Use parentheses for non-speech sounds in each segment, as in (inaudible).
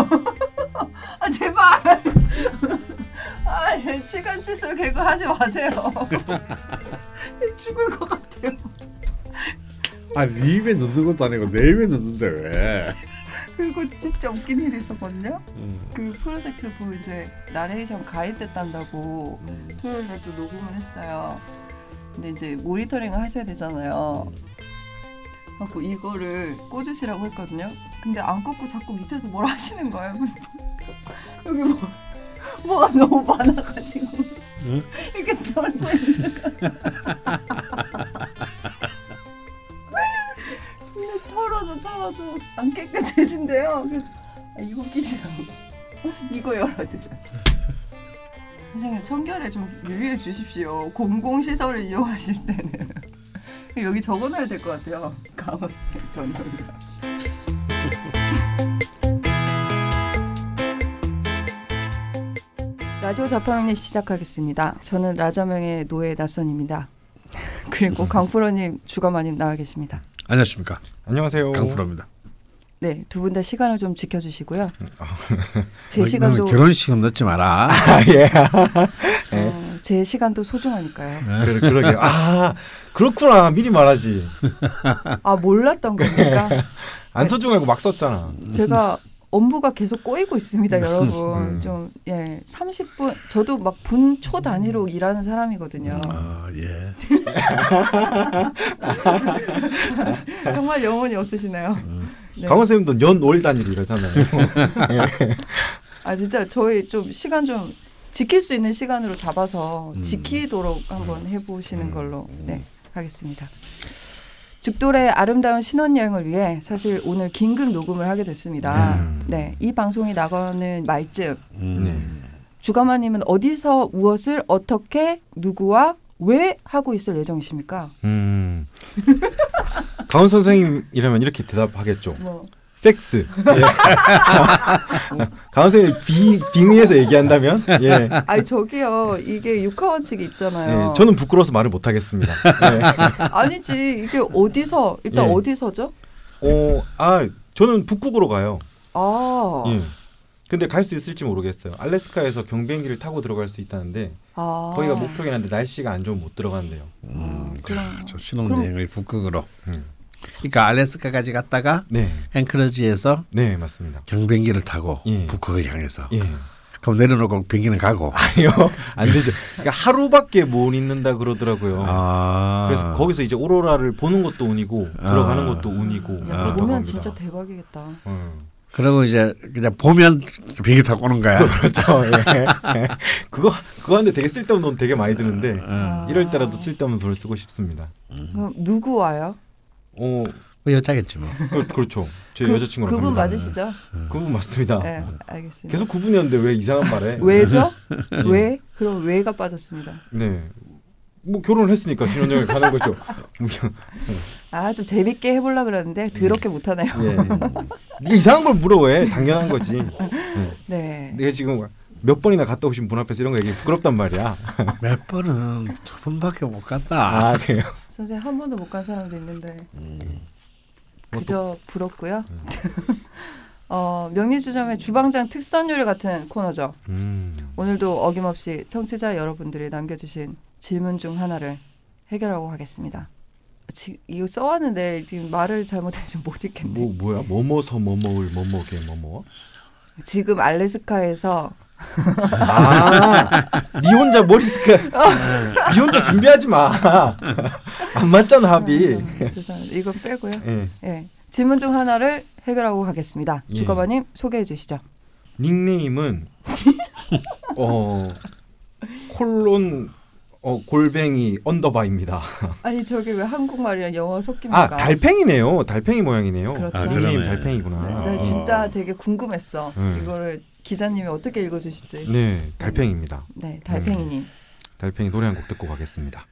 (laughs) 아 제발. (laughs) 아 시간 칫솔 개그 하지 마세요. (laughs) 죽을 것 같아요. 아네 입에 넣는 것도 아니고 내 입에 넣는데 왜? 그리고 진짜 웃긴 일이 있었거든요. 음. 그 프로젝트 그 이제 나레이션 가이드 딴다고 음. 토요일에 또 녹음을 했어요. 근데 이제 모니터링을 하셔야 되잖아요. 하고 이거를 꽂으시라고 했거든요. 근데 안 꽂고 자꾸 밑에서 뭘 하시는 거예요. (laughs) 여기 뭐 뭐가 너무 많아가지고 응? (laughs) 이렇게 떨고 있는. (laughs) 근데 털어도 털어도 안 깨끗해진대요. 그래서 아, 이거 끼시라고 이거 열어드려. 선생님 청결에 좀 유의해 주십시오. 공공 시설을 이용하실 때는 여기 적어놔야 될 것 같아요. 강원생 전용이라. 라디오 자파명리 시작하겠습니다. 저는 라자명의 노예 낯선입니다. (laughs) 그리고 강프로님 주가마님 나와 계십니다. 안녕하십니까 안녕하세요. 강프로입니다. 네, 두 분 다 시간을 좀 지켜주시고요. (laughs) 제 너- 시간도 결혼식 넣지 마라. (laughs) 아, 예. 어, 제 시간도 소중하니까요. 그러, 그러게요. 아 그렇구나. 미리 말하지. 아 몰랐던 겁니까? 안 소중하고 막 썼잖아. 제가 업무가 계속 꼬이고 있습니다, 여러분. 음. (laughs) 좀 예, 30분 저도 막 분 초 단위로 일하는 사람이거든요. 어, 예. (laughs) 정말 영혼이 없으시네요. 네. 강원 쌤도 연월 단위로 이러잖아요. (laughs) 아 진짜 저희 좀 시간 좀 지킬 수 있는 시간으로 잡아서 음. 지키도록 한번 해보시는 걸로 네 하겠습니다. 죽돌의 아름다운 신혼여행을 위해 사실 오늘 긴급 녹음을 하게 됐습니다. 음. 네, 이 방송이 나가는 말쯤 음. 네. 주가마님은 어디서 무엇을 어떻게 누구와 왜 하고 있을 예정이십니까? 음. (laughs) 강원 선생님이라면 이렇게 대답하겠죠. 뭐 섹스. 예. (laughs) 강원 선생님 비 빙의해서 얘기한다면 예. 아니 저기요 이게 육하 원칙이 있잖아요. 예. 저는 부끄러워서 말을 못 하겠습니다. 예. (laughs) 아니지 이게 어디서 일단 예. 어디서죠? 어, 아, 저는 북극으로 가요. 아, 예. 근데 갈 수 있을지 모르겠어요. 알래스카에서 경비행기를 타고 들어갈 수 있다는데 아. 거기가 목표긴 한데 날씨가 안 좋으면 못 들어간대요. 음, 그럼- 저 신혼여행을 북극으로. 음. 그러니까 알래스카까지 갔다가 네, 앵커러지에서 네 맞습니다. 경비행기를 타고 예. 북극을 향해서. 예. 그럼 내려놓고 비행기는 가고. 아니요, 안 되죠. 그러니까 하루밖에 못 있는다 그러더라고요. 아. 그래서 거기서 이제 오로라를 보는 것도 운이고 아. 들어가는 것도 운이고 야, 그렇다고 보면 합니다. 진짜 대박이겠다. 음. 그리고 이제 그냥 보면 비행기 타고 오는 거야. (laughs) 그렇죠. 예. (laughs) 그거 그거 하는데 되게 쓸데없는 돈 되게 많이 드는데 어. 이럴 때라도 쓸데없는 돈을 쓰고 싶습니다. 그럼 누구 와요? 어, 뭐 여자겠지 뭐. 그, 그렇죠. 제 그, 여자친구랑 그분 갑니다. 맞으시죠? 그분 맞습니다. 네, 알겠습니다. 계속 구분이었는데 왜 이상한 말에? 왜죠? 예. 왜? 그럼 왜가 빠졌습니다. 네. 뭐 결혼을 했으니까 신혼여행 가는 거죠. 아 좀 재밌게 해보려 그랬는데 더럽게 못하네요. 예. 네가 이상한 걸 물어왜? 당연한 거지. 네. 내가 지금 몇 번이나 갔다 오신 분 앞에서 이런 거 얘기 부끄럽단 말이야. 몇 번은 두 번밖에 못 갔다. 아, 그래요. 선생님 한 번도 못 간 사람도 있는데 음. 그저 부럽고요. (laughs) 어, 명리주점의 주방장 특선 요리 같은 코너죠. 음. 오늘도 어김없이 청취자 여러분들이 남겨주신 질문 중 하나를 해결하고 가겠습니다. 지, 이거 써왔는데 지금 말을 잘못해서 (laughs) 못 읽겠네. 뭐 뭐야? 뭐뭐서 뭐뭐을 뭐뭐게 뭐뭐? 지금 알래스카에서 아, 니 혼자 머리스카. 니 혼자 준비하지 마. 안 맞잖아 합의. 음, 죄송합니다. 이건 빼고요. 예. 예. 질문 중 하나를 해결하고 가겠습니다. 예. 주가바님 소개해 주시죠. 닉네임은 (laughs) 어 콜론 어 골뱅이 언더바입니다. 아니 저게 왜 한국말이랑 영어 섞입니까? 아 달팽이네요. 달팽이 모양이네요. 그렇죠. 아, 닉네임. 달팽이구나. 네, 나 어. 진짜 되게 궁금했어. 네. 이거를 기자님이 어떻게 읽어주실지. 네, 달팽이입니다. 네, 달팽이님. 달팽이 노래 한 곡 듣고 가겠습니다.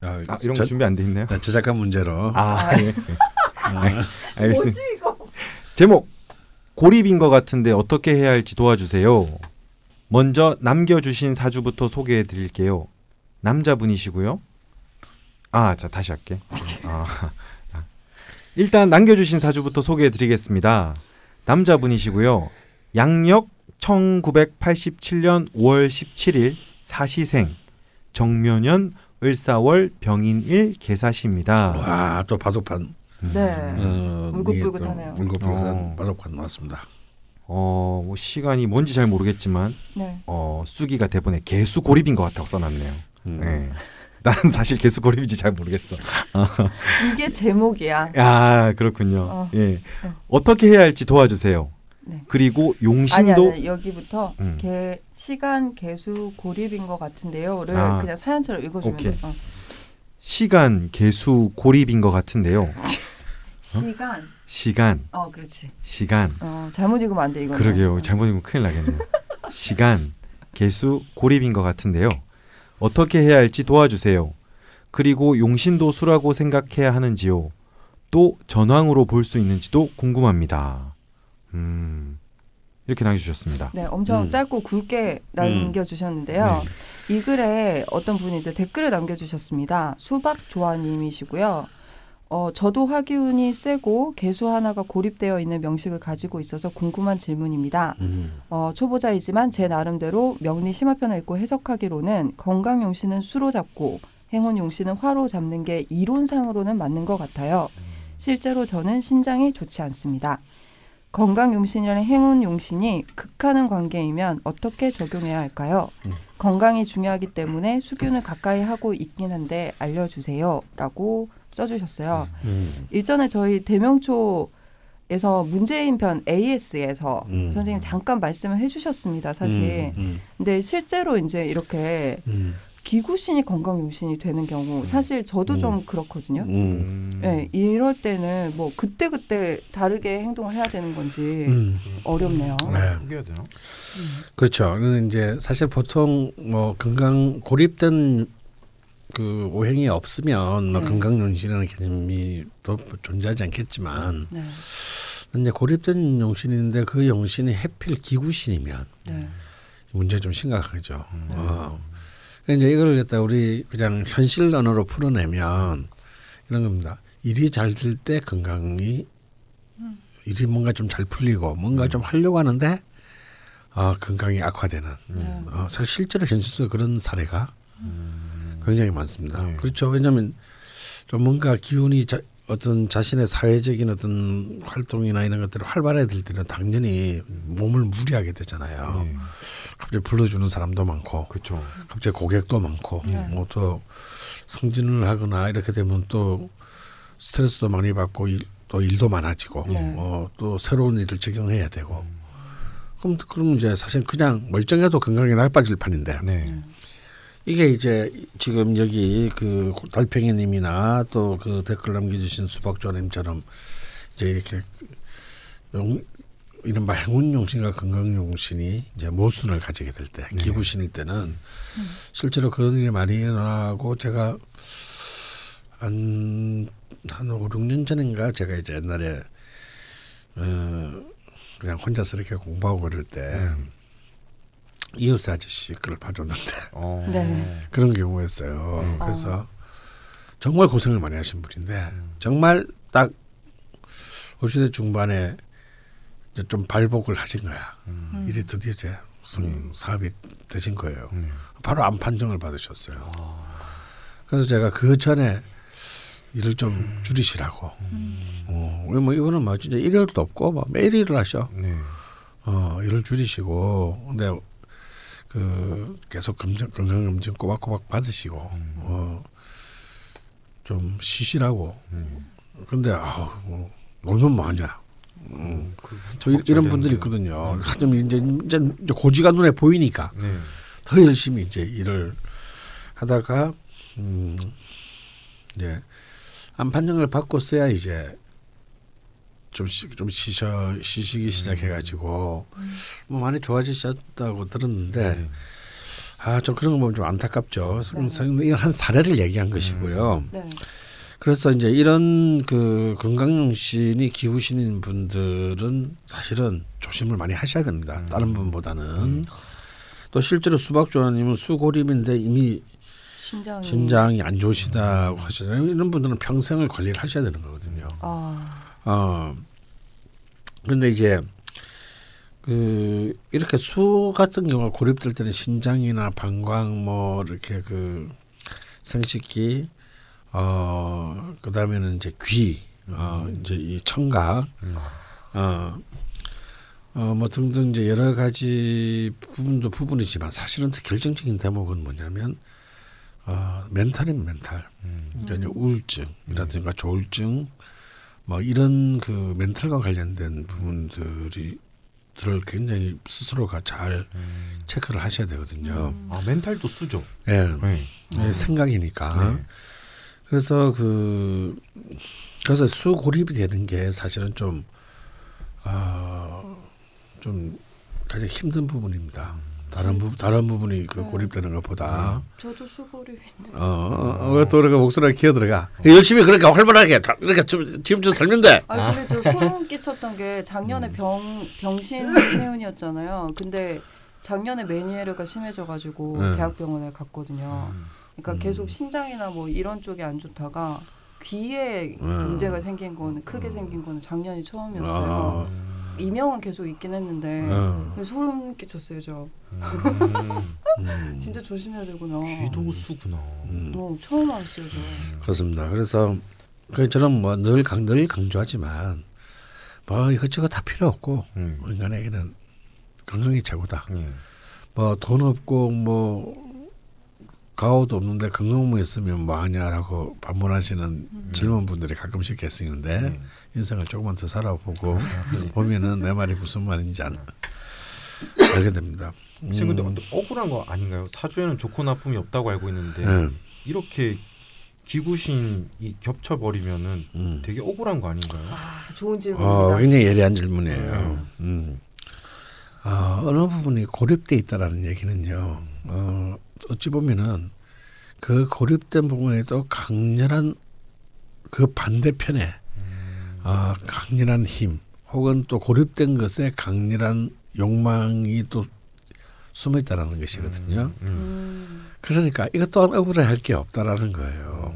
아, 아, 이런 거 저- 준비 안 돼 있나요? 나 제작가 문제로. 아, 예. 어, 알겠습니다. 이거? 제목 고립인 것 같은데 어떻게 해야 할지 도와주세요. 먼저 남겨주신 사주부터 소개해 드릴게요. 남자분이시고요. 아, 자 다시 할게. 아, 일단 남겨주신 사주부터 소개해 드리겠습니다. 남자분이시고요. 양력 1987년 5월 17일 사시생 정묘년 을사월 병인일 개사시입니다. 와, 또 바둑판. 네. 어, 울긋불긋하네요. 이게 또 울긋불긋한 어. 바둑판 나왔습니다. 어, 뭐 시간이 뭔지 잘 모르겠지만 네. 어, 수기가 대본에 개수 고립인 것 같다고 써놨네요. 음. 네. (laughs) 나는 사실 개수 고립인지 잘 모르겠어. 이게 제목이야. 아 그렇군요. 어. 예. 네. 어떻게 해야 할지 도와주세요. 네. 그리고 아니 용신도 아니 여기부터 음. 개 시간 개수 고립인 것 같은데요를 아. 그냥 사연처럼 읽어주면. 어. 시간 개수 고립인 것 같은데요. (laughs) 시간. 시간 어 그렇지. 시간 어 잘못 읽으면 안 돼 이거. 그러게요. 잘못 읽으면 큰일 나겠네요. 시간 개수 고립인 것 같은데요. 어떻게 해야 할지 도와주세요. 그리고 용신도 수라고 생각해야 하는지요. 또 전황으로 볼 수 있는지도 궁금합니다. 음 이렇게 남겨주셨습니다. 네, 엄청 음. 짧고 굵게 남겨주셨는데요. 이 글에 어떤 분이 이제 댓글을 남겨주셨습니다. 수박 조아님이시고요. 어, 저도 화기운이 세고 개수 하나가 고립되어 있는 명식을 가지고 있어서 궁금한 질문입니다. 음. 어, 초보자이지만 제 나름대로 명리 심화편을 읽고 해석하기로는 건강용신은 수로 잡고 행운용신은 화로 잡는 게 이론상으로는 맞는 것 같아요. 실제로 저는 신장이 좋지 않습니다. 건강용신이랑 행운용신이 극하는 관계이면 어떻게 적용해야 할까요? 음. 건강이 중요하기 때문에 수균을 가까이 하고 있긴 한데 알려주세요. 라고 써주셨어요. 음. 일전에 저희 대명초에서 문재인 편 AS에서 음. 선생님 잠깐 말씀을 해주셨습니다, 사실. 음. 근데 실제로 이제 이렇게 음. 기구신이 건강용신이 되는 경우 사실 저도 음. 좀 그렇거든요. 음. 네, 이럴 때는 뭐 그때 그때 다르게 행동을 해야 되는 건지 음. 어렵네요. 네. 되나? 그렇죠. 이제 사실 보통 뭐 건강 고립된 그 오행이 없으면 뭐 네. 건강용신이라는 개념이 또 존재하지 않겠지만 네, 이제 고립된 용신인데 그 용신이 해필 기구신이면 네, 문제 좀 심각하죠. 음. 어. 그러니까 이제 이걸 갖다 우리 그냥 현실 언어로 풀어내면 이런 겁니다. 일이 잘 될 때 건강이 일이 뭔가 좀 잘 풀리고 뭔가 좀 하려고 하는데 어, 건강이 악화되는. 네. 어, 사실 실제로 현실 속에 그런 사례가 굉장히 많습니다. 네. 그렇죠. 왜냐하면 좀 뭔가 기운이 자, 어떤 자신의 사회적인 어떤 활동이나 이런 것들을 활발해질 때는 당연히 몸을 무리하게 되잖아요. 네. 갑자기 불러주는 사람도 많고, 그렇죠. 갑자기 고객도 많고, 네. 뭐또 승진을 하거나 이렇게 되면 또 스트레스도 많이 받고 일, 또 일도 많아지고, 네. 어, 또 새로운 일을 적용해야 되고. 그럼 그럼 이제 사실 그냥 멀쩡해도 건강이 나빠질 판인데 네. 이게 이제 지금 여기 그 달팽이님이나 또 그 댓글 남겨주신 수박조님처럼 이제 이렇게 용, 이른바 행운용신과 건강용신이 이제 모순을 가지게 될 때, 기구신일 때는 실제로 그런 일이 많이 일어나고 제가 한, 한 5, 6년 전인가 제가 이제 옛날에 어, 그냥 혼자서 이렇게 공부하고 그럴 때 이웃의 아저씨 글을 봐줬는데 어. (laughs) 네. 그런 경우였어요. 음. 그래서 정말 고생을 많이 하신 분인데 정말 딱 50대 중반에 이제 좀 발복을 하신 거야. 음. 일이 드디어 이제 무슨 사업이 되신 거예요. 음. 바로 암 판정을 받으셨어요. 그래서 제가 그 전에 일을 좀 줄이시라고. 어, 뭐 이거는 뭐 진짜 일요일도 없고 뭐 매일 일을 하셔. 네. 어, 일을 줄이시고 근데 그 계속 검진 건강 검진 꼬박꼬박 받으시고 어, 좀 쉬시라고. 근데 아우 뭐, 놀면 뭐하냐. 음. 저 이- 이런 분들이 있거든요. 좀 이제 이제 이제 고지가 눈에 보이니까 네. 더 열심히 이제 일을 하다가 음 이제 암 판정을 받고 써야 이제 좀, 쉬, 좀 쉬셔 쉬시기 시작해가지고 뭐 많이 좋아지셨다고 들었는데 네. 아좀 그런 거 보면 좀 안타깝죠. 그래서 이건 한 사례를 얘기한 것이고요. 네. 그래서 이제 이런 그 건강용신이 기우신인 분들은 사실은 조심을 많이 하셔야 됩니다. 다른 분보다는 또 실제로 수박조아님은 수고림인데 이미 신장이 신장이 안 좋으시다고 하시잖아요. 이런 분들은 평생을 관리를 하셔야 되는 거거든요. 아, 어. 근데 이제 그 이렇게 수 같은 경우가 고립될 때는 신장이나 방광 뭐 이렇게 그 생식기 어 그다음에는 이제 귀 어, 이제 이 청각, 어, 어, 뭐 등등 이제 여러 가지 부분도 부분이지만 사실은 더 결정적인 대목은 뭐냐면 어, 멘탈인 멘탈. 그러니까 이제 우울증이라든가 조울증 뭐 이런 그 멘탈과 관련된 부분들이 들을 굉장히 스스로가 잘 체크를 하셔야 되거든요. 아 멘탈도 수죠. 예. 네. 예, 생각이니까. 네. 그래서 그 그래서 수고립이 되는 게 사실은 좀 아, 좀 가장 힘든 부분입니다. 다른 부 다른 부분이 그 네. 고립되는 것보다 저도 수고립인데. 어왜또 그렇게 목소리가 기어 들어가 열심히 그러니까 활발하게 다- 이렇게 좀 지금 좀 살면 돼. 아 근데 저 소름 끼쳤던 게 작년에 병 병신 (laughs) 세운이었잖아요. 근데 작년에 메니에르가 심해져가지고 네. 대학병원에 갔거든요. 그러니까 음. 계속 신장이나 뭐 이런 쪽이 안 좋다가 귀에 음. 문제가 생긴 거는 크게 생긴 거는 작년이 처음이었어요. 아, 이명은 계속 있긴 했는데 어. 그래서 소름 끼쳤어요 저. 음, (laughs) 진짜 조심해야 되구나. 귀도 수구나. 음, 어, 처음 알았어요 저. 그렇습니다. 그래서 그 저는 뭐늘 늘 강조하지만 뭐 이것저것 다 필요 없고 음. 인간에게는 건강이 최고다. 예. 뭐돈 없고 뭐 가오도 없는데 건강만 있으면 뭐 하냐라고 반문하시는 젊은 분들이 가끔씩 계시는데 네. 인생을 조금만 더 살아보고 (laughs) 보면은 내 말이 무슨 말인지 알, 알게 됩니다. 근데 음, 어떤 억울한 거 아닌가요? 사주에는 좋고 나쁨이 없다고 알고 있는데 예, 이렇게 기구신이 겹쳐 버리면은 음. 되게 억울한 거 아닌가요? 아, 좋은 질문입니다. 어, 굉장히 예리한 질문이에요. 음. 어, 어느 부분이 고립돼 있다라는 얘기는요. 어, 어찌 보면은 그 고립된 부분에도 강렬한 그 반대편에 어, 강렬한 힘 혹은 또 고립된 것에 강렬한 욕망이 또 숨어 있다라는 것이거든요. 음. 음, 그러니까 이것 또한 억울해할 게 없다라는 거예요.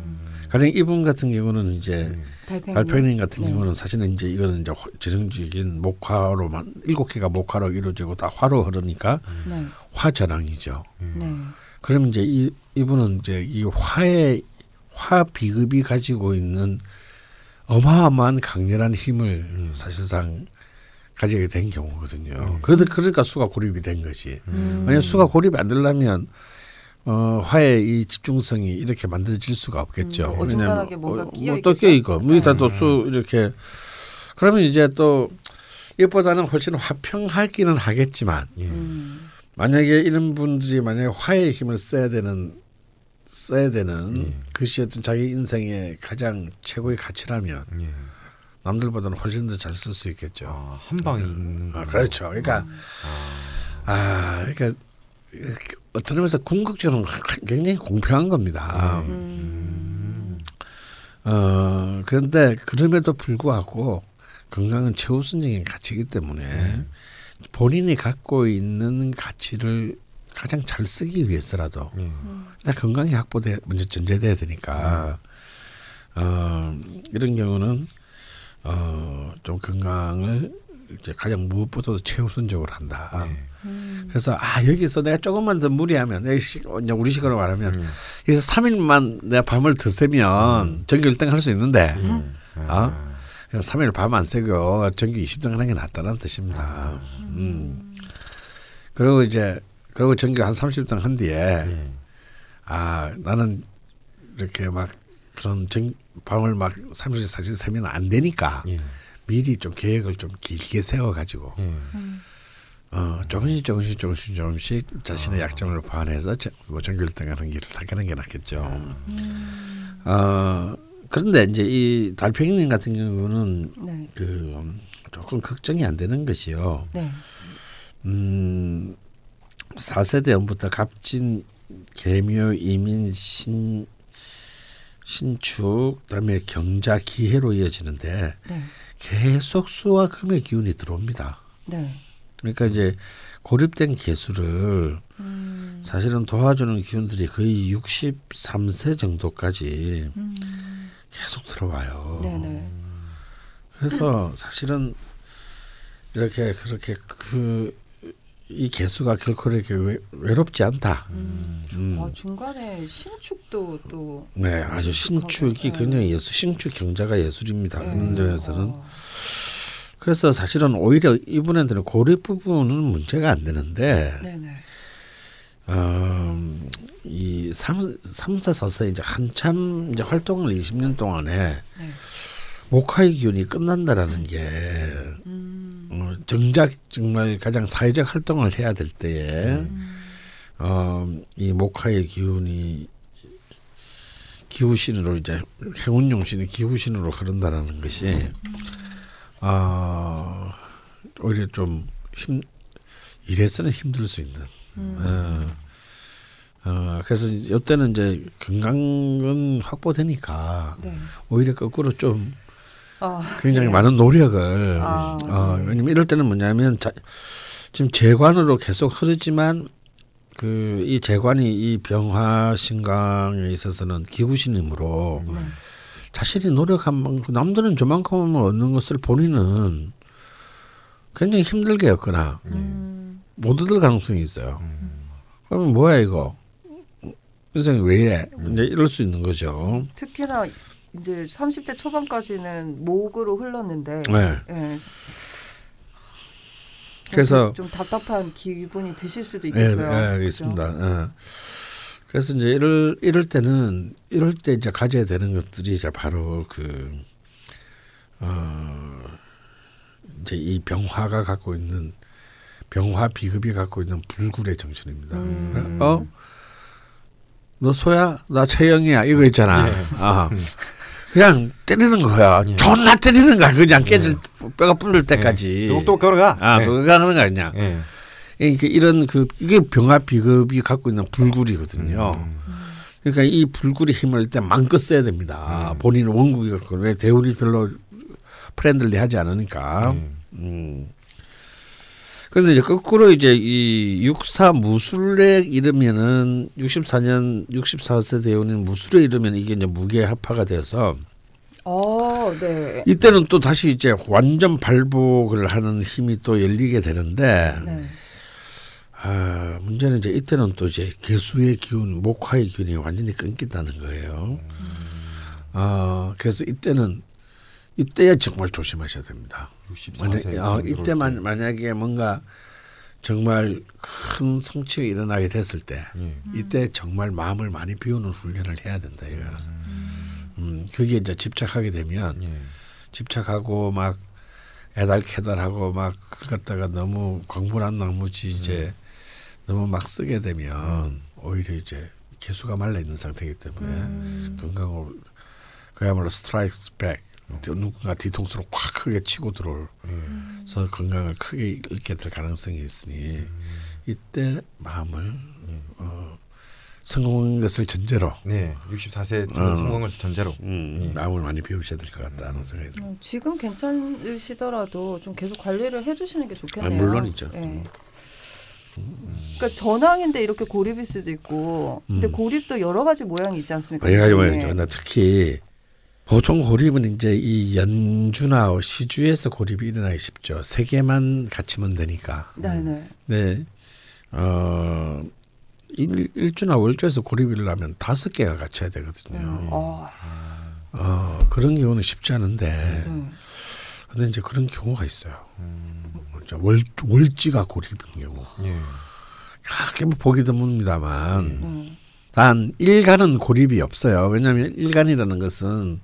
가령 이분 같은 경우는 이제 음. 달팽이. 달팽이 같은 네. 경우는 사실은 이제 이거는 이제 화- 전형적인 목화로만 일곱 개가 목화로 이루어지고 다 화로 흐르니까 네, 화전왕이죠. 네. 그럼 이제 이 이분은 이제 이 화의 화 비급이 가지고 있는 어마어마한 강렬한 힘을 사실상 가지게 된 경우거든요. 그러다 그러니까 수가 고립이 된 거지. 음. 만약 수가 고립이 안 되려면 어, 화의 이 집중성이 이렇게 만들어질 수가 없겠죠. 음, 어중간하게 뭔가 끼어 또 있겠죠? 끼어 있고, 뭐 일단 또수 이렇게 그러면 이제 또 이것보다는 훨씬 화평하기는 하겠지만 예. 음, 만약에 이런 분들이 만약에 화의 힘을 써야 되는 써야 되는 예. 그것이 어떤 자기 인생의 가장 최고의 가치라면 예. 남들보다는 훨씬 더 잘 쓸 수 있겠죠. 아, 한 방에 있는 아, 거. 그렇죠. 그러니까 아, 그러니까 어떤 의미에서 궁극적으로 굉장히 공평한 겁니다. 음. 어, 그런데 그럼에도 불구하고 건강은 최우선적인 가치이기 때문에 본인이 갖고 있는 가치를 가장 잘 쓰기 위해서라도 예. 일단 건강이 확보돼 먼저 전제돼야 되니까 어, 이런 경우는 어, 좀 건강을 이제 가장 무엇보다도 최우선적으로 한다. 네. 음. 그래서 아 여기서 내가 조금만 더 무리하면 내 우리 식으로 말하면 음. 여기서 3일만 내가 밤을 더 새면 전교 1등 할 수 있는데 음. 아? 그래서 3일 밤 안 새고 전교 20등 하는 게 낫다는 뜻입니다. 음. 그리고 이제 그리고 전교 한 30등 한 뒤에 예. 아 나는 이렇게 막 그런 전, 밤을 막 30일 40일 새면 안 되니까 예. 미리 좀 계획을 좀 길게 세워가지고 예. 어, 조금씩 조금씩 조금씩 조금씩 자신의 약점을 보완해서 저- 뭐 전교 1등하는 길을 닦는 게 낫겠죠. 어, 그런데 이제 이 달팽이님 같은 경우는 네, 그 음, 조금 걱정이 안 되는 것이요. 네. 음, 4세대 연부터 갑진, 개묘, 이민, 신, 신축, 그다음에 경자, 기해로 이어지는데 네. 계속 수와 금의 기운이 들어옵니다. 네. 그러니까 이제 고립된 개수를 음, 사실은 도와주는 기운들이 거의 63세 정도까지 음, 계속 들어와요. 네네. 그래서 사실은 이렇게 그렇게 그 이 개수가 결코 이렇게 외, 외롭지 않다. 음. 음. 아, 중간에 신축도 또 네, 아주 신축이 네. 굉장히 예술, 신축 경자가 예술입니다. 그런 네. 점에서는 어. 그래서 사실은 오히려 이분한테는 고립 부분은 문제가 안 되는데 네네. 어, 이 삼, 삼사 서서 이제 한참 이제 활동을 20년 동안에 네. 목화의 기운이 끝난다라는 게 음. 어, 정작 정말 가장 사회적 활동을 해야 될 때에 음. 어, 이 목화의 기운이 기후신으로 이제 행운용신이 기후신으로 흐른다라는 것이 아 오히려 좀힘 이래서는 힘들 수 있는 음. 어, 어, 그래서 이때는 이제 건강은 확보되니까 네. 오히려 거꾸로 좀 아, 굉장히 네. 많은 노력을 아, 어, 네. 왜냐면 이럴 때는 뭐냐면 자, 지금 재관으로 계속 흐르지만 그 이 재관이 이 병화 신강에 있어서는 기구신이므로 네. 자신이 노력한 만큼 남들은 저만큼은 얻는 것을 본인은 굉장히 힘들게 였거나 음. 못 얻을 가능성이 있어요. 그러면 뭐야 이거 인생이 왜 이래? 이제 이럴 수 있는 거죠. 특히나 이제 30대 초반까지는 목으로 흘렀는데 네. 예. 그래서 좀 답답한 기분이 드실 수도 예, 있겠어요. 예, 그죠? 알겠습니다. 예. 그래서 이제 이럴 이럴 때는 이럴 때 이제 가져야 되는 것들이 이제 바로 그 어, 이제 이 병화가 갖고 있는 병화 비급이 갖고 있는 불굴의 정신입니다. 음. 어? 너 소야? 나 최영이야. 이거 있잖아. 예. 아. (laughs) 그냥 때리는 거야. 예. 존나 때리는 거야. 그냥 깨질 뼈가 불릴 때까지. 똑똑 걸어가. 아, 네. 돌아가는 거야 그냥. 예. 이게 이런 그 이게 병화 비급이 갖고 있는 불굴이거든요. 음. 그러니까 이 불굴의 힘을 일단 마음껏 써야 됩니다. 음. 본인은 원국이 갖고 왜 대운이 별로 friendly 하지 않으니까. 음. 음. 그런데 이제 거꾸로 이제 이 육사 무술에 이르면은 64년 64세 대운인 무술에 이르면 이게 이제 무계 합화가 돼서 어, 네. 이때는 또 다시 이제 완전 발복을 하는 힘이 또 열리게 되는데 네. 아, 문제는 이제 이때는 또 이제 계수의 기운, 목화의 기운이 완전히 끊긴다는 거예요. 어, 그래서 이때는 이때야 정말 조심하셔야 됩니다. 64세. 만약, 어, 이때만 만약에 뭔가 정말 큰 성취가 일어나게 됐을 때 예. 이때 정말 마음을 많이 비우는 훈련을 해야 된다 이거. 음, 그게 이제 집착하게 되면 예. 집착하고 막 애달캐달하고 막 갖다가 너무 광분한 나무지 이제 너무 막 쓰게 되면 오히려 이제 개수가 말라 있는 상태이기 때문에 음. 건강으로 그야말로 스트라이크스 백 누군가 뒤통수로 확 크게 치고 들어올 서 건강을 크게 잃게 될 가능성이 있으니 이때 마음을 어, 성공한 것을 전제로 네. 64세 어. 성공을 전제로. 음, 예. 마음을 많이 비우셔야 될 것 같다는 생각이 들어요. 어, 지금 괜찮으시더라도 좀 계속 관리를 해주시는 게 좋겠네요. 아, 물론이죠. 예. 그러니까 전황인데 이렇게 고립일 수도 있고, 근데 음. 고립도 여러 가지 모양이 있지 않습니까? 여러 가지 예. 모양이죠. 특히 보통 고립은 이제 이 연주나 시주에서 고립이 일어나기 쉽죠. 세 개만 갖추면 되니까. 네네. 네. 어, 일, 일주나 월주에서 고립이 일어나면 다섯 개가 갖춰야 되거든요. 음. 어, 어, 그런 경우는 쉽지 않은데. 네. 근데 이제 그런 경우가 있어요. 이제 월, 월지가 고립인 경우. 예. 가끔 보기 드뭅니다만. 음. 단 일간은 고립이 없어요. 왜냐하면 일간이라는 것은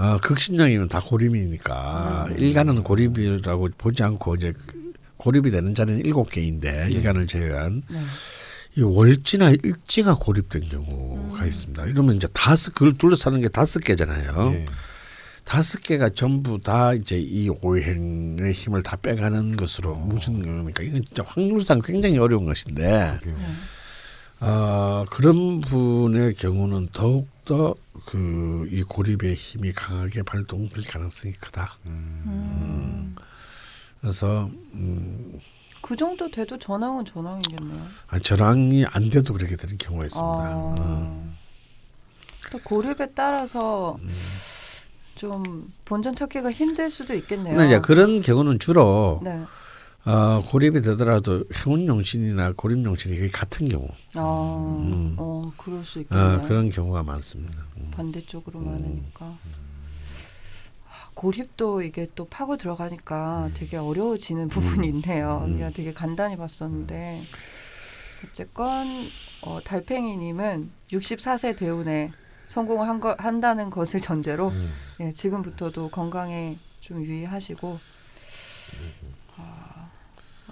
어, 극신령이면 다 고립이니까 음. 일간은 고립이라고 보지 않고 이제 고립이 되는 자리는 일곱 개인데 예. 일간을 제외한 네. 이 월지나 일지가 고립된 경우가 있습니다. 이러면 이제 다섯 그걸 둘러싸는 게 다섯 개잖아요. 예. 다섯 개가 전부 다 이제 이 오행의 힘을 다 빼가는 것으로 뭉치는 거니까 이건 진짜 확률상 굉장히 어려운 것인데 그게요. 네. 어, 그런 분의 경우는 더욱 더 그 이 고립의 힘이 강하게 발동될 가능성이 크다. 음. 그래서 음, 그 정도 돼도 전황은 전황이겠네요. 아, 전황이 안 돼도 그렇게 되는 경우가 있습니다. 아. 음. 또 고립에 따라서 좀 본전 찾기가 힘들 수도 있겠네요. 근데 이제 그런 경우는 주로 네. 어, 고립이 되더라도 행운용신이나 고립용신이 같은 경우. 아, 음. 어, 그럴 수 있겠네요. 어, 그런 경우가 많습니다. 음. 반대쪽으로 많으니까. 아, 고립도 이게 또 파고 들어가니까 되게 어려워지는 부분이 있네요. 음. 그냥 되게 간단히 봤었는데 어쨌건 어, 달팽이님은 64세 대운에 성공을 한 거, 한다는 것을 전제로 음. 예, 지금부터도 건강에 좀 유의하시고 아,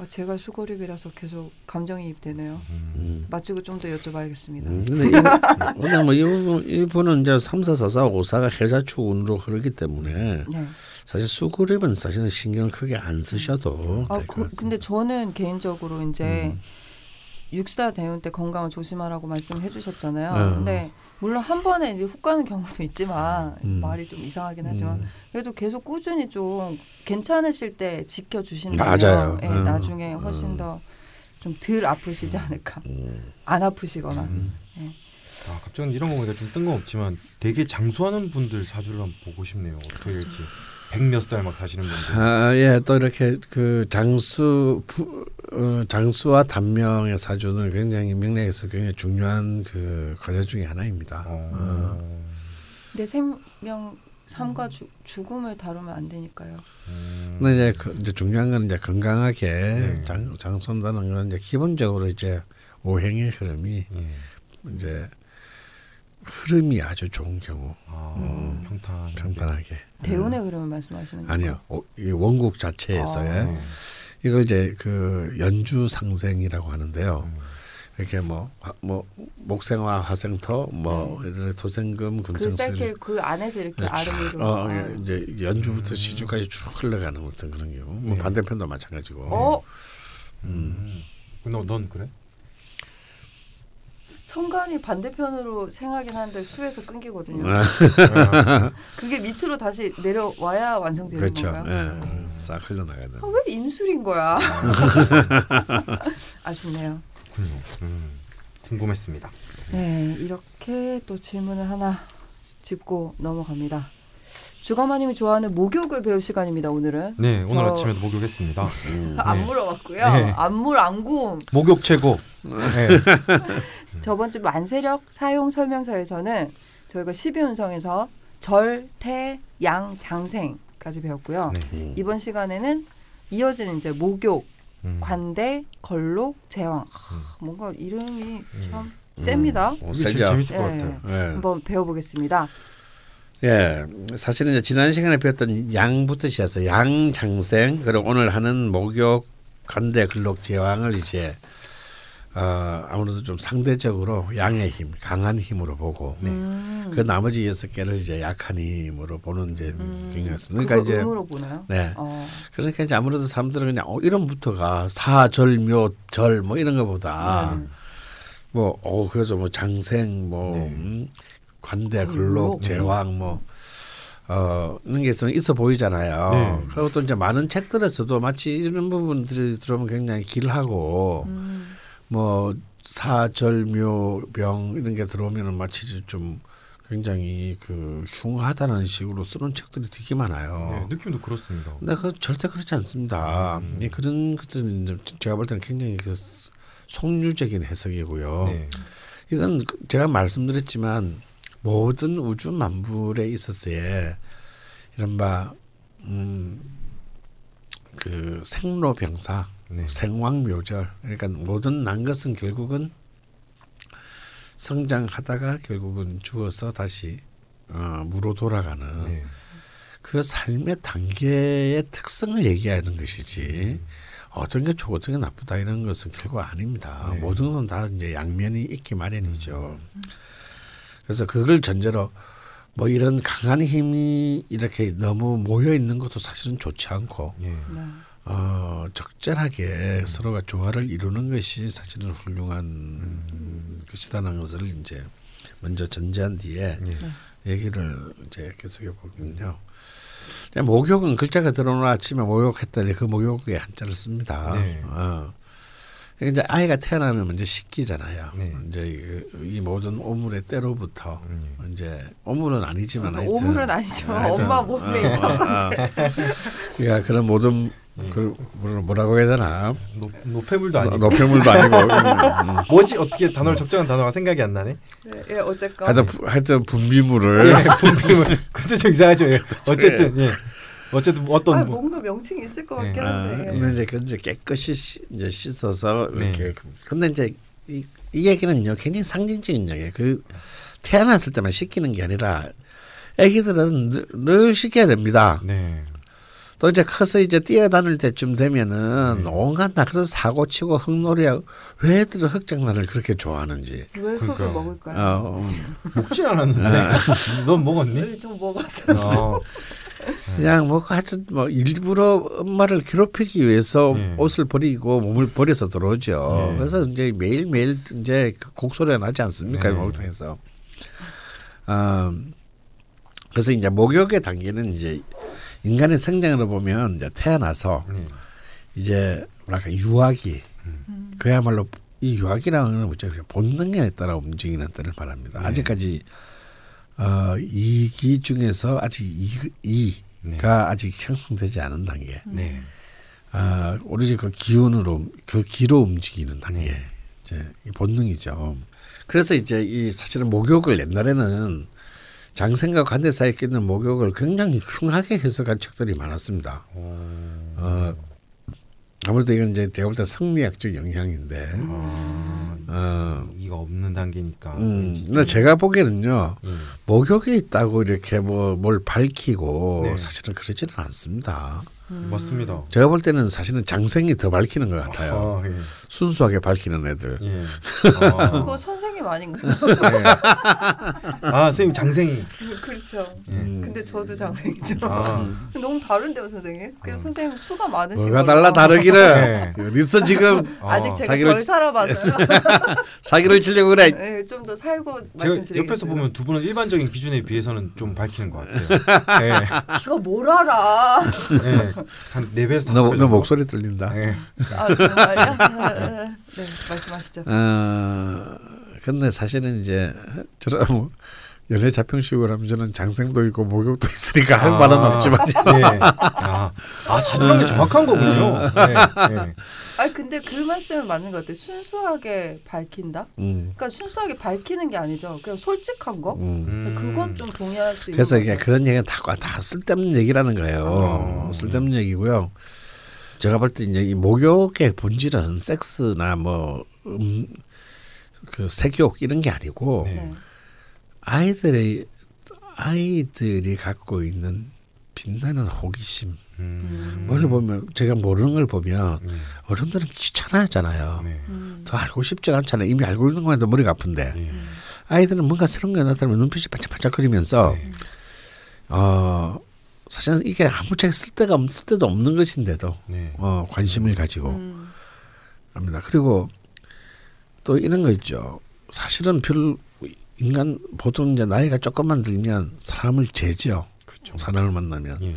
아, 제가 수고립이라서 계속 감정이입되네요. 음. 마치고 좀 더 여쭤봐야겠습니다. 음, 근데, 이, (laughs) 근데 뭐 이분, 이분은 이제 3, 4, 4, 4, 5, 4가 해자축 운으로 흐르기 때문에 네. 사실 수그립은 사실은 신경을 크게 안 쓰셔도 아, 될것 그. 근데 저는 개인적으로 이제 음. 육사 대운 때 건강을 조심하라고 말씀해 주셨잖아요. 음. 근데 물론 한 번에 이제 훅 가는 경우도 있지만 음. 말이 좀 이상하긴 하지만 음. 그래도 계속 꾸준히 좀 괜찮으실 때 지켜 주신다면 맞아요. 예, 음. 나중에 훨씬 음. 더좀 덜 아프시지 않을까. 음. 안 아프시거나. 음. 아, 갑자기 이런 거 보니까 좀 뜬금없지만 되게 장수하는 분들 사주를 한번 보고 싶네요. 어떻게 될지. 백몇 살 막 사시는 분들. 아, 예, 또 이렇게 그 장수 부, 어, 장수와 단명의 사주는 굉장히 명리에서 굉장히 중요한 그 과제 중에 하나입니다. 어. 어. 내 생명 삶과 주, 죽음을 다루면 안 되니까요. 음. 근데 이제 그 이제 중요한 건 이제 건강하게 네. 장 장수한다는 건 이제 기본적으로 이제 오행의 흐름이 예. 이제 흐름이 아주 좋은 경우 아, 음. 평탄. 평탄하게 대운의 흐름을 말씀하시는 거죠? 아니요 오, 이 원국 자체에서의 아. 네. 이걸 이제 그 연주 상생이라고 하는데요. 음. 이렇게 뭐 뭐 목생화 화생토 뭐 이런 토생금 그 금생술 사이클 그 안에서 이렇게 아래 위로. 어, 아. 예, 이제 연주부터 시주까지 쭉 흘러가는 어떤 그런 경우. 뭐 네. 반대편도 마찬가지고. 어? 음. 너, 넌 그래? 천간이 반대편으로 생하긴 하는데 수에서 끊기거든요. 아, 그게 밑으로 다시 내려와야 완성되는 그렇죠. 건가요? 예, 싹 흘러나가야 되는. 아, 왜 임술인 거야? (laughs) 아쉽네요. 그렇군요. 음. 궁금했습니다. 네, 이렇게 또 질문을 하나 짚고 넘어갑니다. 주가마님이 좋아하는 목욕을 배울 시간입니다. 오늘은 네, 오늘 저- 아침에도 목욕했습니다. 음. (laughs) 안 네. 물어봤고요. 네. 안물 안궁. 목욕 최고. 네. (laughs) 저번 주 만세력 사용 설명서에서는 저희가 12운성에서 절, 태, 양, 장생까지 배웠고요. 네. 음. 이번 시간에는 이어지는 이제 목욕, 음. 관대, 걸록, 제왕. 아, 뭔가 이름이 참 음. 셉니다. 어, 세죠. 재밌을 것 예. 같아요. 예. 한번 배워보겠습니다. 예, 사실은 이제 지난 시간에 배웠던 양부터 시작해서 양장생 그리고 오늘 하는 목욕 간대 근록 제왕을 이제 어, 아무래도 좀 상대적으로 양의 힘, 강한 힘으로 보고 네. 음. 그 나머지 여섯 개를 이제 약한 힘으로 보는 이제 음. 경향이었습니다. 그거 그러니까 이제 보나요? 네. 어. 그러니까 이제 아무래도 사람들은 그냥 어, 이름부터가 사절묘 절 뭐 이런 것보다 네. 뭐 어, 그래서 뭐 장생 뭐 네. 음, 관대 근록. 근록 제왕 뭐 어, 이런 게 있어 보이잖아요. 네. 그리고 또 이제 많은 책들에서도 마치 이런 부분들이 들어오면 굉장히 길하고 음. 뭐 사절묘병 이런 게 들어오면은 마치 좀 굉장히 그 흉하다는 식으로 쓰는 책들이 되게 많아요. 네, 느낌도 그렇습니다. 근데 그 절대 그렇지 않습니다. 음. 예, 그런 것들은 이제 제가 볼 때는 굉장히 그 속류적인 해석이고요. 네. 이건 그 제가 말씀드렸지만 모든 우주 만물에 있어서의 이른바 음, 그 생로병사, 네. 생왕묘절 그러니까 모든 난 것은 결국은 성장하다가 결국은 죽어서 다시 어, 무로 돌아가는 네. 그 삶의 단계의 특성을 얘기하는 것이지 어떤 게 좋고 어떤 게 나쁘다 이런 것은 결국 아닙니다. 네. 모든 건 다 이제 양면이 있기 마련이죠. 그래서 그걸 전제로 뭐 이런 강한 힘이 이렇게 너무 모여 있는 것도 사실은 좋지 않고 예. 네. 어, 적절하게 서로가 조화를 이루는 것이 사실은 훌륭한 것이다는 것을 이제 먼저 전제한 뒤에 예. 얘기를 이제 계속해 보면요. 그냥 목욕은 글자가 들어오는 아침에 목욕했더니 그 목욕에 한자를 씁니다. 네. 어. 이제 아이가 태어나면 먼저 씻기잖아요. 네. 이제 이, 이 모든 오물의 때로부터 음. 이제 오물은 아니지만 하여튼 오물은 아니죠. 하여튼, 엄마 몸에 어, 있죠. 어, 어. 그러니까 그런 모든 네. 그 뭐라- 뭐라고 해야 되나 노, 노폐물도 아니고 노폐물도 아니고 음, (laughs) 음. 뭐지 어떻게 단어를 적정한 단어가 생각이 안 나네. 네, 예, 어쨌건 하여튼 부- 하여튼 분비물을 예, 분비물 그것도 좀 이상하죠. 예. 어쨌든 예. 어쨌든 뭐 어떤 아, 뭐, 뭔가 명칭이 있을 것 네. 같긴 아, 한데. 근데 이제 그 이제 깨끗이 씻, 이제 씻어서 네. 이렇게 근데 이제 이, 이 얘기는요 굉장히 상징적인 얘기예요. 그 태어났을 때만 씻기는 게 아니라 아기들은 늘, 늘 씻겨야 됩니다. 네. 또 이제 커서 이제 뛰어다닐 때쯤 되면은 네. 온갖 낙서 사고 치고 흙놀이하고 왜 애들은 흙장난을 그렇게 좋아하는지. 왜 흙을 그러니까. 먹을까요? 어, 음. 먹진 않았는데. (laughs) 넌 먹었니? 네, 좀 먹었어요. 어. 그냥 뭐 하여튼 뭐 일부러 엄마를 괴롭히기 위해서 네. 옷을 버리고 몸을 버려서 들어오죠. 네. 그래서 이제 매일 매일 이제 그 곡소리가 나지 않습니까 네. 목욕탕에서. 아 그래서 이제 목욕의 단계는 이제 인간의 성장으로 보면 이제 태어나서 네. 이제 뭐랄까 유아기 음. 그야말로 이 유아기라는 건 뭐죠? 본능에 따라 움직이는 때를 말합니다. 네. 아직까지 어, 이기 중에서 아직 이, 이가 아직 형성되지 않은 단계. 네. 아, 오로지 그 기운으로 그 기로 움직이는 단계. 네. 이제 이 본능이죠. 그래서 이제 이 사실은 목욕을 옛날에는 장생과 관대 사이에 끼는 목욕을 굉장히 흉하게 해석한 책들이 많았습니다. 어, 아무래도 이건 이제 제가 볼때 성리학적 영향인데. 아, 어, 이가 없는 단계니까. 음, 근데 제가 보기에는요, 음. 목욕이 있다고 이렇게 뭐 뭘 밝히고 네. 사실은 그러지는 않습니다. 음. 맞습니다. 제가 볼 때는 사실은 장생이 더 밝히는 것 같아요. 아, 예. 순수하게 밝히는 애들. 예. 아, 그거 선생님 아닌가요? 예. 아, 선생님 장생이. 그렇죠. 예. 음. 근데 저도 장생이죠. 아, 너무 다른데요, 선생님? 그냥 선생님 수가 많으시고 뭐가 달라 다르기를 네. 어디서 지금 아직 어, 제가 사기를- 덜 살아봐서요. (laughs) 사기를 치려고 그래. 네, 좀 더 살고 말씀드리겠습니다. 옆에서 보면 두 분은 일반적인 기준에 비해서는 좀 밝히는 것 같아요. (laughs) 예. 네가 뭘 알아? 예. 한네 배에서 다섯 너, 배 너. 목소리 들린다. 예. 아 정말요? (laughs) 네, 말씀하시죠. 어, 근데 사실은 이제 저런 뭐 연애 자평식으로 하면 저는 장생도 있고 목욕도 (laughs) 있으니까 할 아. 말은 없지만 예. 아, 아 사주란 게 정확한 거군요. 예. 예. 아 근데 그 말씀은 맞는 것 같아요. 순수하게 밝힌다. 음, 그러니까 순수하게 밝히는 게 아니죠. 그냥 솔직한 거. 음. 음. 그건 좀 동의할 수 있는. 그래서 것 이게. 그런 얘기가 다, 다 쓸데없는 얘기라는 거예요. 어. 쓸데없는 얘기고요. 제가 볼 때 이제 이 목욕의 본질은 섹스나 뭐 음, 그 색욕 이런 게 아니고 네. 네. 아이들의 아이들이 갖고 있는 빛나는 호기심. 음. 뭘 보면 제가 모르는 걸 보면 음. 어른들은 귀찮아하잖아요. 네. 음. 더 알고 싶지 않잖아요. 이미 알고 있는 것만 해도 머리가 아픈데 예. 아이들은 뭔가 새로운 게 나타나면 눈빛이 반짝반짝거리면서 네. 어 사실은 이게 아무짝에 쓸데가 없, 쓸데도 없는 것인데도 네. 어 관심을 가지고 음. 합니다. 그리고 또 이런 거 있죠. 사실은 별 인간 보통 이제 나이가 조금만 들면 사람을 재죠. 그렇죠. 사람을 만나면 예.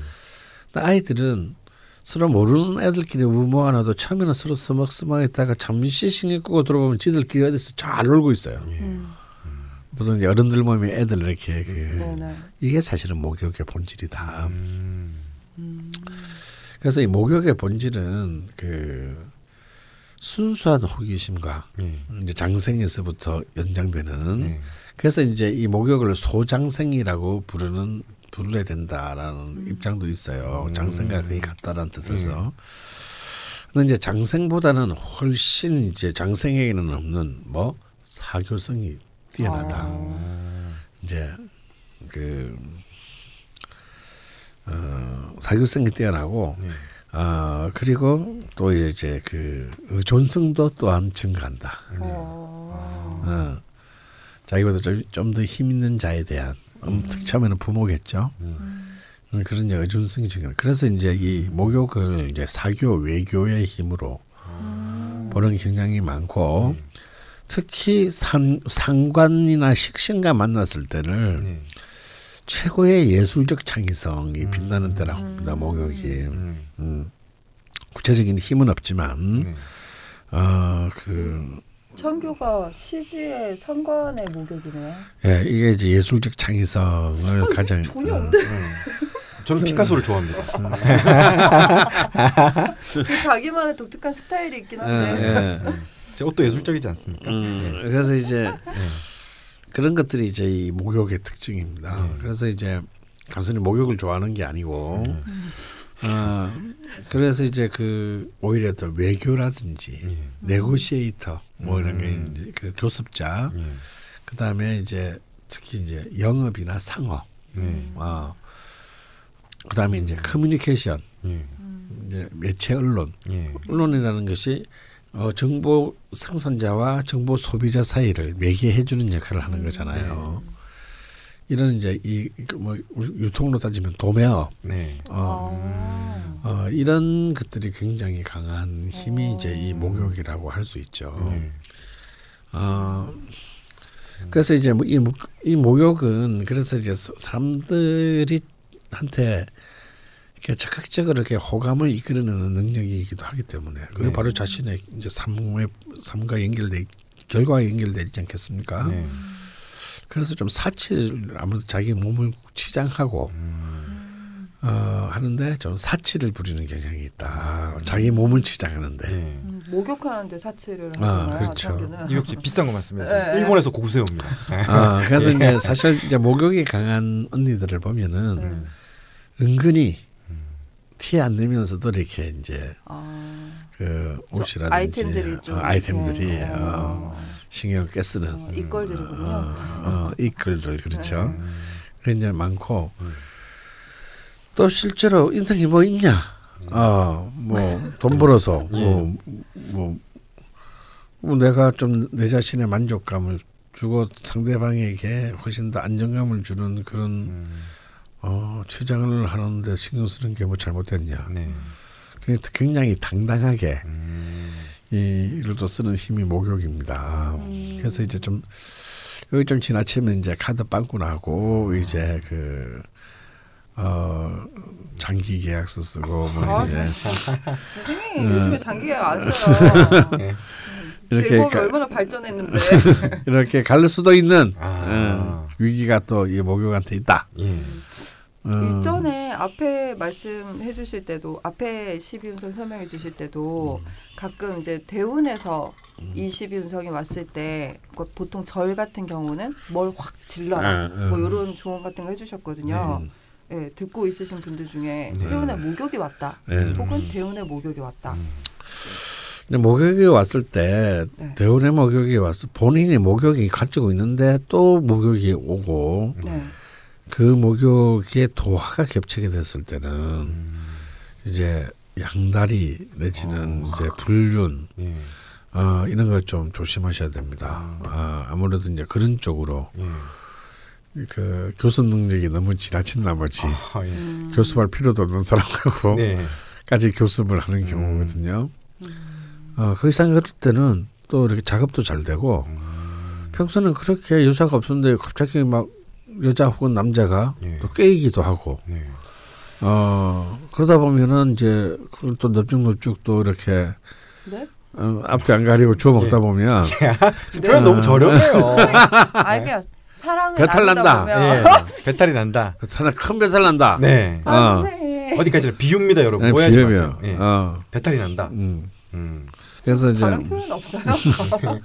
아이들은 서로 모르는 애들끼리 우모 하나도 처음에는 서로 서먹서먹했다가 잠시 신경 끄고 들어보면 지들끼리 어디서 잘 놀고 있어요. 예. 음. 보통 이제 어른들 모임에 애들 이렇게 그 네 네. 이게 사실은 목욕의 본질이다. 음. 음. 그래서 이 목욕의 본질은 그 순수한 호기심과 예. 이제 장생에서부터 연장되는 예. 그래서 이제 이 목욕을 소장생이라고 부르는 부르야 된다라는 입장도 있어요. 음. 장생과 거의 같다라는 뜻에서. 근데 이제 장생보다는 훨씬 이제 장생에게는 없는 뭐 사교성이 뛰어나다. 아. 이제 그 어, 사교성이 뛰어나고 예. 어 그리고 또 이제 그 의존성도 또한 증가한다. 어. 어. 자기보다 좀 더 힘 있는 자에 대한 음, 처음에는 부모겠죠. 음. 음, 그런 이제 의존성이 증가. 그래서 이제 이 목욕을 이제 사교 외교의 힘으로 음. 보는 경향이 많고 특히 상, 상관이나 식신과 만났을 때는 네. 최고의 예술적 창의성이 빛나는 때라고 음. 봅니다. 목욕이. 음. 음. 구체적인 힘은 없지만 네. 어그 청교가 시지의 상관의 목욕이네요. 예, 이게 이제 예술적 창의성을 가장 전혀 어, 없네. (laughs) 저는 피카소를 좋아합니다. 그 자기만의 독특한 스타일이 있긴 예, 한데. 예. 제 옷도 예술적이지 않습니까? 음, 그래서 이제 예. 그런 것들이 이제 이 목욕의 특징입니다. 음. 그래서 이제 단순히 목욕을 좋아하는 게 아니고, 음. 어, 그래서 이제 그 오히려 더 외교라든지 예. 네고시에이터 뭐 이런 게 음. 이제 그 교섭자, 예. 그 다음에 이제 특히 이제 영업이나 상업, 예. 어, 그 다음에 이제 커뮤니케이션, 예. 이제 매체 언론, 예. 언론이라는 것이 어, 정보 생산자와 정보 소비자 사이를 매개해 주는 역할을 하는 거잖아요. 이런 이제 이 뭐 유통으로 따지면 도매업, 네. 어, 아. 어, 이런 것들이 굉장히 강한 힘이 어. 이제 이 목욕이라고 할 수 있죠. 예. 어, 그래서 이제 뭐 이, 목- 이 목욕은 그래서 이제 사- 사람들이 한테 이렇게 적극적으로 이렇게 호감을 이끌어내는 능력이기도 하기 때문에 그게 네. 바로 자신의 이제 삶의 삶과 연결돼 결과와 연결돼 있지 않겠습니까? 네. 그래서 좀 사치를 아무래도 자기 몸을 치장하고 음. 어, 하는데 좀 사치를 부리는 경향이 있다. 자기 몸을 치장하는데. 예. 음, 목욕하는데 사치를 아, 하잖아요. 그렇죠. 청교는. 이거 비싼 거 말씀하세요? 네. 일본에서 고구세입니다. 아, 그래서 예. 이제 사실 이제 목욕이 강한 언니들을 보면은 음. 은근히 티 안 내면서도 이렇게 이제 아, 그저 옷이라든지 아이템들이 좀 어, 아이템들이 어, 어, 신경을 깨쓰는 어, 이걸들이군요. 어, 어, 그렇죠. 음. 그게 이제 많고 음. 또 실제로 인생이 뭐 있냐? 어, 뭐 돈 벌어서 뭐, 뭐, 뭐 내가 좀 내 자신의 만족감을 주고 상대방에게 훨씬 더 안정감을 주는 그런 음. 어, 취장을 하는데 신경 쓰는 게 뭐 잘못됐냐? 네. 그래서 굉장히 당당하게 음. 이 일을 또 쓰는 힘이 목욕입니다. 음. 그래서 이제 좀 여기 좀 지나치면 이제 카드 빵꾸 나고 이제 그 어, 장기 계약서 쓰고 뭐 아, 이제 선생님 요즘에 장기 계약 안 써요. 네. 이렇게 가- 얼마나 발전했는데. (laughs) 이렇게 갈 수도 있는 아. 어, 위기가 또 이 목욕한테 있다. 예. 어, 일전에 앞에 말씀해 주실 때도 앞에 12운성 설명해 주실 때도 음. 가끔 이제 대운에서 이 12운성이 왔을 때그 보통 절 같은 경우는 뭘 확 질러라 어, 어. 뭐 이런 조언 같은 거 해주셨거든요. 음, 예, 듣고 있으신 분들 중에 네. 세운의 목욕이 왔다 네. 혹은 대운의 목욕이 왔다. 음. 근데 목욕이 왔을 때 네. 대운의 목욕이 왔어 본인이 목욕이 가지고 있는데 또 목욕이 오고 네. 그 목욕에 도화가 겹치게 됐을 때는 음. 이제 양다리 내지는 어. 이제 불륜 예. 어, 이런 거 좀 조심하셔야 됩니다. 아, 아무래도 이제 그런 쪽으로 예. 그 교섭 능력이 너무 지나친 나머지 아, 예. 음. 교섭할 필요도 없는 사람하고 네. 까지 교섭을 하는 경우거든요. 어, 그 이상 그럴 때는 또 이렇게 작업도 잘 되고 음. 평소는 그렇게 여자가 없었는데 갑자기 막 여자 혹은 남자가 예. 또 깨이기도 하고 네. 어 그러다 보면은 이제 그걸 또 넙죽넙죽 또 이렇게 네? 어, 앞뒤 안 가리고 주워 먹다 예. 보면 (laughs) 표현 너무 저렴해요. 아 그냥 사랑을 배탈 난다. 보면 예. (laughs) 배탈이 난다. 하나 큰 배탈 난다. 네. 아 어. 어디까지나 비유입니다, 여러분. 네, 오해하지. 마세요. 예. 어, 배탈이 난다. 음. 음. 그래서 이제 다른 표현 없어요? (laughs)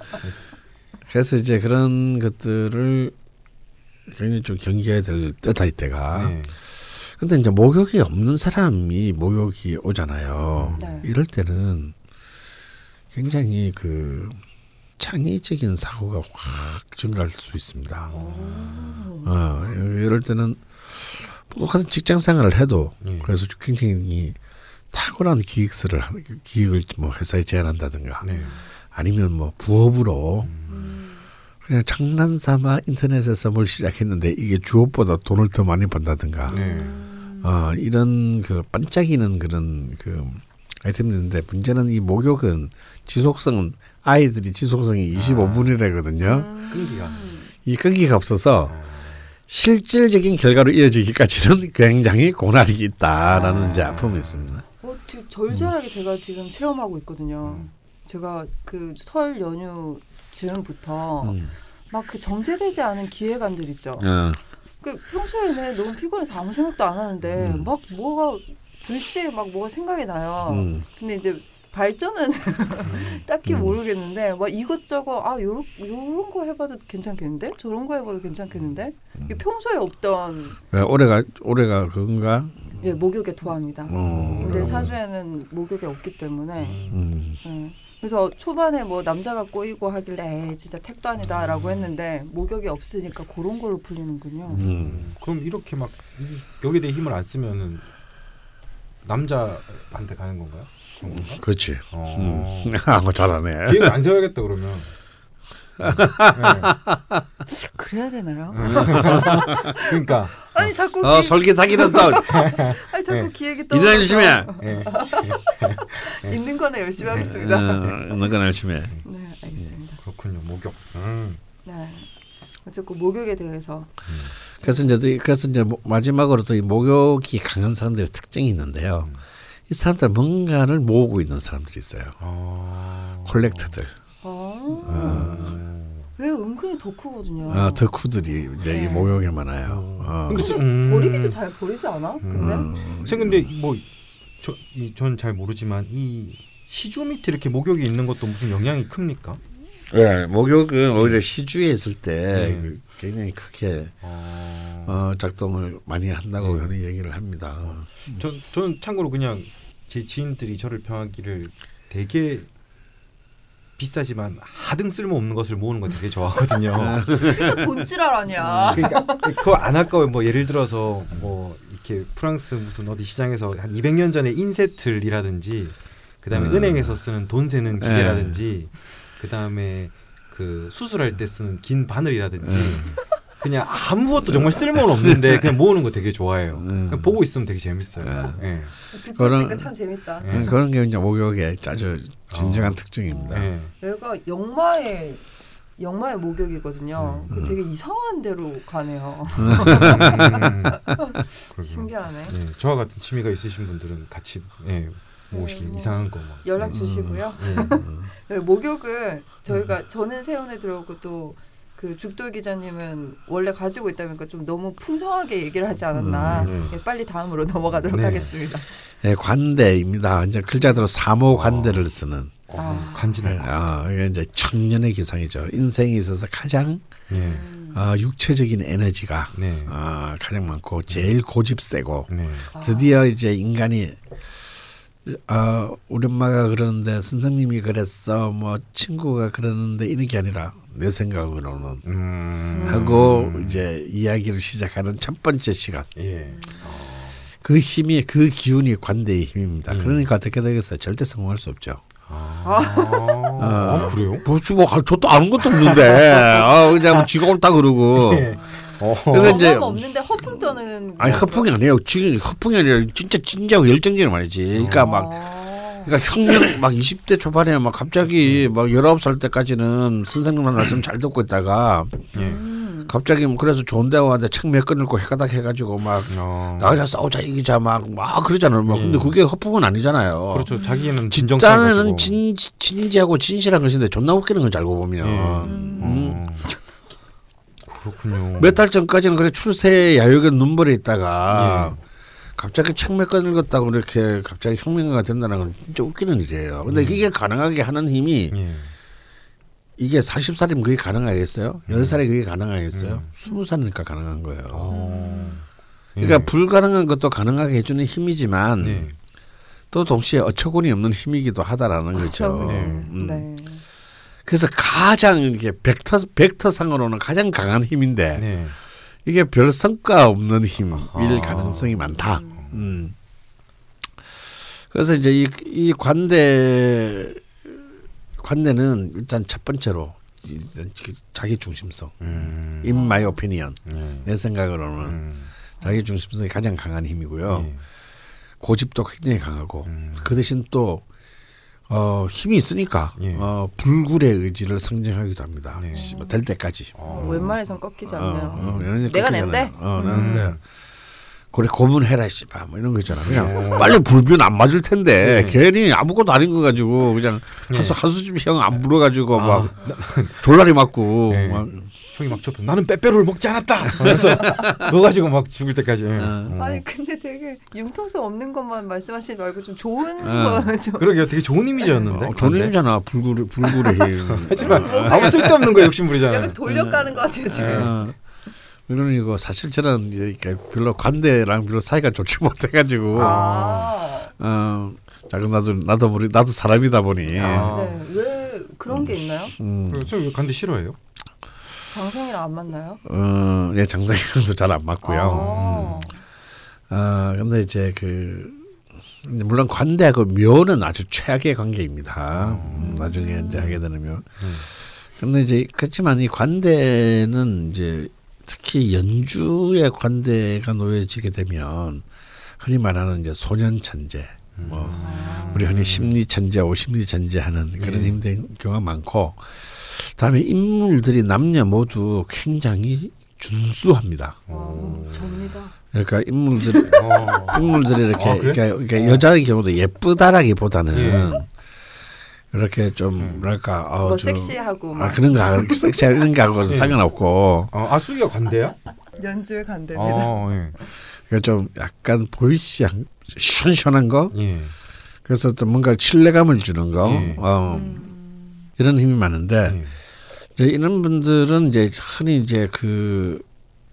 그래서 이제 그런 것들을 굉장히 좀 경계해야 될 때다 이때가. 네. 근데 이제 목욕이 없는 사람이 목욕이 오잖아요. 네. 이럴 때는 굉장히 그 창의적인 사고가 확 증가할 수 있습니다. 어, 이럴 때는 똑같은 직장 생활을 해도 네. 그래서 굉장히 탁월한 기획서를 기획을 뭐 회사에 제안한다든가 네. 아니면 뭐 부업으로 음. 그냥 장난 삼아 인터넷에 서 뭘 시작했는데 이게 주업보다 돈을 더 많이 번다든가 네. 어, 이런 그 반짝이는 그런 그 아이템인데 문제는 이 목욕은 지속성은 아이들이 지속성이 25분이라거든요. 끈기가. 이 끈기가 없어서 실질적인 결과로 이어지기까지는 (laughs) 굉장히 고난이 있다라는 아. 이제 아픔이 있습니다. 어, 절절하게 제가 지금 체험하고 있거든요. 제가 그 설 연휴 즈음부터 음. 막그 정제되지 않은 기획안들 있죠. 어. 그 평소에는 너무 피곤해서 아무 생각도 안 하는데 음. 막 뭐가 불시에 막 뭐가 생각이 나요. 음. 근데 이제 발전은 (laughs) 딱히 음. 모르겠는데 막 이것저것 아 요런 요런 거 해봐도 괜찮겠는데 저런 거 해봐도 괜찮겠는데 이게 음. 평소에 없던 왜 올해가 올해가 그건가? 예 목욕에 도합니다. 어. 근데 사주에는 목욕이 없기 때문에 음. 예. 그래서 초반에 뭐 남자가 꼬이고 하길래 에이, 진짜 택도 아니다라고 했는데 목욕이 없으니까 그런 걸로 풀리는군요. 음. 그럼 이렇게 막 이- 여기에 대해 힘을 안 쓰면은 남자한테 가는 건가요? 그런 건가? 그렇지. 어. 음. (laughs) 아, 뭐 잘하네. 계획을 안 세워야겠다 그러면. 네. 그래야 되나요? (laughs) 그러니까 아니 자꾸 어, 기, 솔깃하기는 또 (laughs) 아니 자꾸 네. 기획이 떠. 이전 열심히 해. 예. 있는 거는 열심히 하겠습니다. 어, 너가 열심히 해. 네, 알겠습니다. 그렇군요. 목욕. 음. 네. 어쨌든 목욕에 대해서 그래서 이제 또- 그래서 이제 모- 마지막으로 또 이 목욕이 강한 사람들의 특징이 있는데요. 이 사람들 뭔가를 모으고 있는 사람들이 있어요. 아. 콜렉트들, 아, 왜 은근히 덕후거든요. 어, 덕후들이 이제 이 네. 목욕에 많아요. 어. 근데 음. 버리기도 잘 버리지 않아? 근데 음. 근데 뭐저전잘 모르지만 이 시주 밑에 이렇게 목욕이 있는 것도 무슨 영향이 큽니까? 네, 목욕은 오히려 시주에 있을 때 네. 그 굉장히 크게 어. 어, 작동을 많이 한다고 저는 얘기를 합니다. 전 저는 참고로 그냥 제 지인들이 저를 평하기를 되게 비싸지만 하등 쓸모 없는 것을 모으는 거 되게 좋아하거든요. (laughs) 돈지랄 아니야. 그러니까 그거 안 아까워요. 뭐 예를 들어서 뭐 이렇게 프랑스 무슨 어디 시장에서 한 200년 전에 인쇄틀이라든지 그다음에 음. 은행에서 쓰는 돈 세는 기계라든지 그다음에 그 수술할 때 쓰는 긴 바늘이라든지 그냥 아무것도 정말 쓸모는 없는데 그냥 모으는 거 되게 좋아해요. 음. 그냥 보고 있으면 되게 재밌어요. 예. 듣고 그런- 있으니까 참 재밌다. 예. 그런 게 이제 목욕의 아주 진정한 어. 특징입니다. 예. 얘가 영마의 영마의 목욕이거든요. 음. 그 되게 이상한 데로 가네요. 음. (laughs) 그러게요. 신기하네. 예. 저와 같은 취미가 있으신 분들은 같이 예. 모으시기 네, 뭐. 이상한 거 막. 연락 주시고요. 예. 네, 목욕을 저희가 음. 저는 세운에 들어오고 또 그 죽돌 기자님은 원래 가지고 있다 보니까 좀 너무 풍성하게 얘기를 하지 않았나. 음, 예, 빨리 다음으로 넘어가도록 네. 하겠습니다. 예, 관대입니다. 이제 글자대로 사모 관대를 쓰는 어, 아. 간지날 거. 아, 이게 이제 청년의 기상이죠. 인생에 있어서 가장 예. 음. 어, 육체적인 에너지가 네. 어, 가장 많고 제일 고집 세고 네. 아. 드디어 이제 인간이 어, 우리 엄마가 그러는데 선생님이 그랬어 뭐 친구가 그러는데 이런 게 아니라 내 생각으로는 음. 하고 이제 이야기를 시작하는 첫 번째 시간 예. 그 힘이 그 기운이 관대의 힘입니다. 음. 그러니까 어떻게 되겠어요? 절대 성공할 수 없죠. 아, 아, 그래요? 뭐, 뭐 아, 저도 아는 것도 없는데 아, 그냥 지가 옳다 그러고 예. 어. 그래서 이제- 없는데 허풍 떠는 아니 거. 허풍이 아니에요. 지금 허풍이 아니라 진짜 진지하고 열정적인 말이지. 그러니까 막 아. 그러니까 형님 막 20대 초반에 막 갑자기 막 19살 때까지는 선생님 말씀 잘 듣고 있다가 예. 음. 갑자기 뭐 그래서 좋은 데 와는데 책몇권 읽고 해가닥 해가지고 막 어. 나가자 싸우자 이기자 막 막 그러잖아요. 막 근데 예. 그게 허풍은 아니잖아요. 그렇죠. 자기는 가지고. 진짜는 진, 진지하고 진실한 것인데 존나 웃기는 걸 알고 보면 예. 음. 어. 그렇군요. 몇 달 전까지는 그래 출세 야욕에 눈물에 있다가 예. 갑자기 책몇권 읽었다고 이렇게 갑자기 혁명가가 된다는 건 진짜 웃기는 일이에요. 근데 음. 이게 가능하게 하는 힘이 예. 이게 40살이면 그게 가능하겠어요? 음. 10살에 그게 가능하겠어요? 음. 20살이니까 가능한 거예요. 어. 그러니까 불가능한 것도 가능하게 해주는 힘이지만 네. 또 동시에 어처구니 없는 힘이기도 하다라는 거죠. 그렇죠. 네. 음. 네. 그래서 가장 이게 벡터 벡터상으로는 가장 강한 힘인데 네. 이게 별 성과 없는 힘일 아. 가능성이 많다. 음. 그래서 이제 이, 이 관대 관대는 일단 첫 번째로 이- 자기 중심성, 음. in my opinion, 네. 내 생각으로는 음. 자기 중심성이 가장 강한 힘이고요. 예. 고집도 굉장히 강하고 음. 그 대신 또 어, 힘이 있으니까 예. 어, 불굴의 의지를 상징하기도 합니다. 네. 씨, 뭐될 때까지. 어. 웬만해선 꺾이지 않네요. 어, 어, 얘네들 내가. 낸대? 어, 음. 내는데 그래 고문해라 씨발 뭐 이런 거 있잖아. 그냥 빨리 불면 안 맞을 텐데 괜히 아무것도 아닌 거 가지고 그냥 네. 하수 하수집 형안 불어가지고 아. 막 졸라리 맞고 네. 막 형이 막 접해. 나는 빼빼로를 먹지 않았다. 그래서 그거 가지고 막 죽을 때까지. 어. 아니 근데 되게 융통성 없는 것만 말씀하시지 말고 좀 좋은 어. 거 좀. (laughs) 그러게요. 되게 좋은 이미지였는데. 어, 돈이잖아 불구리 불구리 해. (laughs) 하지만 아무 쓸데없는 거 욕심 부리잖아요. 약간 돌려가는 것 같아요 지금. 어. 그러니까 사실 저는 이제 이렇게 별로 관대랑 별로 사이가 좋지 (laughs) 못해가지고 아. 어 작은 나도 나도 모르 나도 사람이다 보니 아. 네. 왜 그런 게 있나요? 음, 그래서 왜 간대 싫어해요? 장성이랑 안 만나요? 어, 예, 장사형도 잘 안 맞고요. 아. 아 근데 이제 그 물론 관대하고 묘는 아주 최악의 관계입니다. 음, 나중에 이제 하게 되면. 음. 근데 이제 그렇지만 이 관대는 이제 특히 연주의 관대가 놓여지게 되면 흔히 말하는 이제 소년 천재, 뭐 우리 흔히 심리 천재, 오심리 천재 하는 그런 네. 힘든 경우가 많고, 다음에 인물들이 남녀 모두 굉장히 준수합니다. 어, 접니다. 그러니까 인물들 (laughs) 어. 인물들이 이렇게 아, 그래? 그러니까, 그러니까 여자의 경우도 예쁘다라기보다는 예. 이렇게 좀 뭐랄까 어, 뭐 좀- 섹시하고 아막 그런 거 하- 섹시한 이런 거하고 예. 상관없고 어, 아 수기가 관대야? 연주에 간대니다 어, 예. 그러니까 좀 약간 보이시한 시원시원한 거 예. 그래서 또 뭔가 신뢰감을 주는 거 예. 어, 음. 이런 힘이 많은데 예. 이제 이런 분들은 이제 흔히 이제 그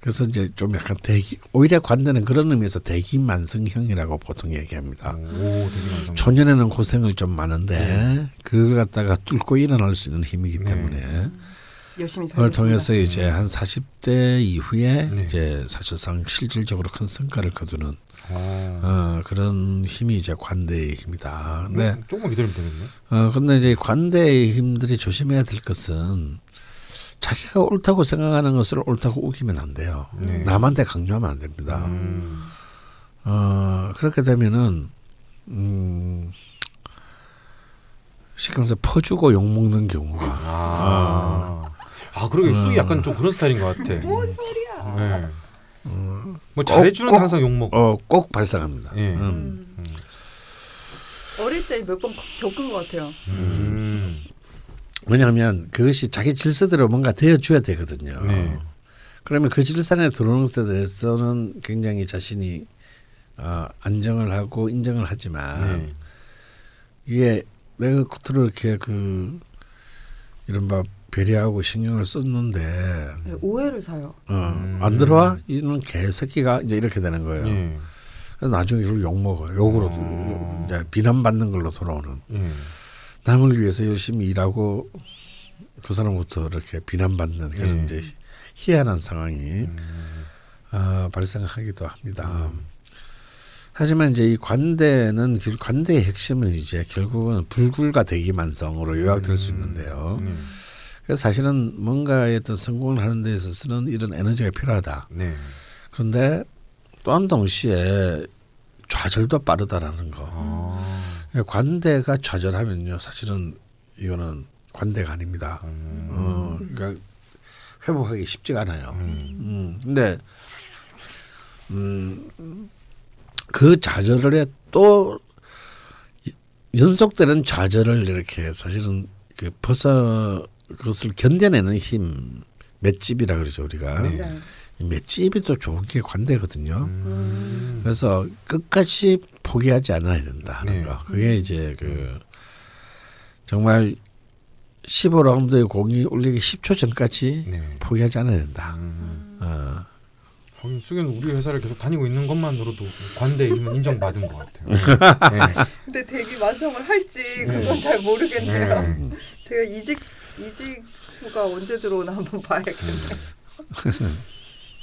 그래서 이제 좀 약간 대기 오히려 관대는 그런 의미에서 대기만성형이라고 보통 얘기합니다. 오. 초년에는 고생을 좀 많은데 네. 그걸 갖다가 뚫고 일어날 수 있는 힘이기 네. 때문에 열심히 그걸. 통해서 이제 한 40대 이후에 네. 이제 사실상 실질적으로 큰 성과를 거두는 어. 어, 그런 힘이 이제 관대의 힘이다. 근데 음, 조금만 기다리면 되겠네. 어 근데 이제 관대의 힘들이 조심해야 될 것은 자기가 옳다고 생각하는 것을 옳다고 우기면 안 돼요. 네. 남한테 강요하면 안 됩니다. 음. 어 그렇게 되면은 음 쉽게 말해서 퍼주고 욕 먹는 경우가 아. 아, 그러게 수기 약간 좀 그런 스타일인 것 같아. 뭔 소리야? 네. 뭐 잘해주는 꼭- 항상 욕 먹고. 어꼭 발생합니다. 예. 음. 음. 어릴 때 몇 번 겪은 것 같아요. 음. 왜냐하면 그것이 자기 질서대로 뭔가 되어줘야 되거든요. 네. 그러면 그 질산에 들어오는 것에 대해서는 굉장히 자신이 어, 안정을 하고 인정을 하지만 네. 이게 내가 겉으로 이렇게 그 이른바 배려하고 신경을 썼는데 네, 오해를 사요. 어, 음. 안 들어와 이는 개새끼가 이제 이렇게 되는 거예요. 예. 그래서 나중에 이걸 욕 먹어 욕으로 어. 이제 비난받는 걸로 돌아오는 예. 남을 위해서 열심히 일하고 그 사람부터 이렇게 비난받는 그런 음. 이제 희한한 상황이 음. 어, 발생하기도 합니다. 하지만 이제 이 관대는 결- 관대의 핵심은 이제 결국은 불굴과 대기만성으로 요약될 수 있는데요. 음. 그래서 사실은 뭔가의 어떤 성공을 하는 데 있어서는 이런 에너지가 필요하다. 네. 그런데 또한 동시에 좌절도 빠르다라는 거. 아. 관대가 좌절하면요, 사실은 이거는 관대가 아닙니다. 음. 어, 그러니까 회복하기 쉽지가 않아요. 음. 음, 근데 음, 그 좌절에 또 이- 연속되는 좌절을 이렇게 사실은 그 벗어 그것을 견뎌내는 힘 맷집이라 그러죠 우리가 네. 네. 이 맷집이 또 좋은 게 관대거든요. 음. 그래서 끝까지 포기하지 않아야 된다는 네. 거. 그게 이제 그 정말 15라운드의 공이 울리기 10초 전까지 네. 포기하지 않아야 된다. 음. 어. 수기는 우리 회사를 계속 다니고 있는 것만으로도 관대 힘은 인정받은 것 같아요. (laughs) 네. 근데 대기 완성을 할지 네. 그건 잘 모르겠네요. 네. 제가 이직 이직 수가 언제 들어오나 한번 봐야겠네요. (laughs)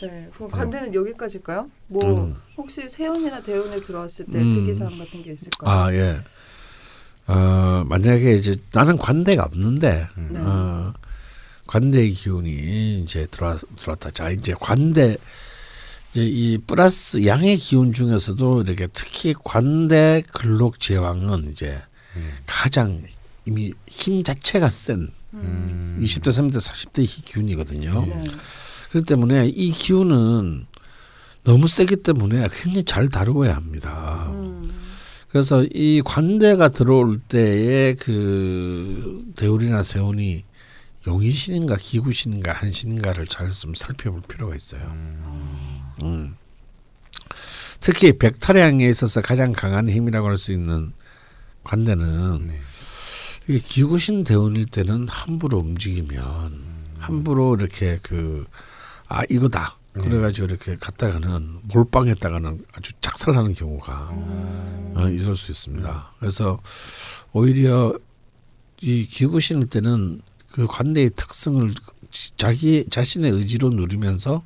네, 그럼 관대는 여기까지일까요? 뭐 음. 혹시 세연이나 대운에 들어왔을 때 음. 특이사항 같은 게 있을까요? 아 예. 어 만약에 이제 나는 관대가 없는데 음. 네. 어 관대의 기운이 이제 들어와 들어왔다. 자 이제 관대 이제 이 플러스 양의 기운 중에서도 이렇게 특히 관대 근록 제왕은 이제 음. 가장 이미 힘 자체가 센 음. 20대, 30대, 40대 이 기운이거든요. 네. 그렇기 때문에 이 기운은 너무 세기 때문에 굉장히 잘 다루어야 합니다. 음. 그래서 이 관대가 들어올 때의 그 대울이나 세운이 용의신인가 기구신인가 한신인가를 잘 좀 살펴볼 필요가 있어요. 음. 특히 백타량에 있어서 가장 강한 힘이라고 할 수 있는 관대는 네. 이게 기구신 대운일 때는 함부로 움직이면 함부로 이렇게 그 아 이거다 네. 그래가지고 이렇게 갔다가는 몰빵했다가는 아주 작살나는 경우가 어, 있을 수 있습니다. 그래서 오히려 이 기구신일 때는 그 관대의 특성을 자기 자신의 의지로 누리면서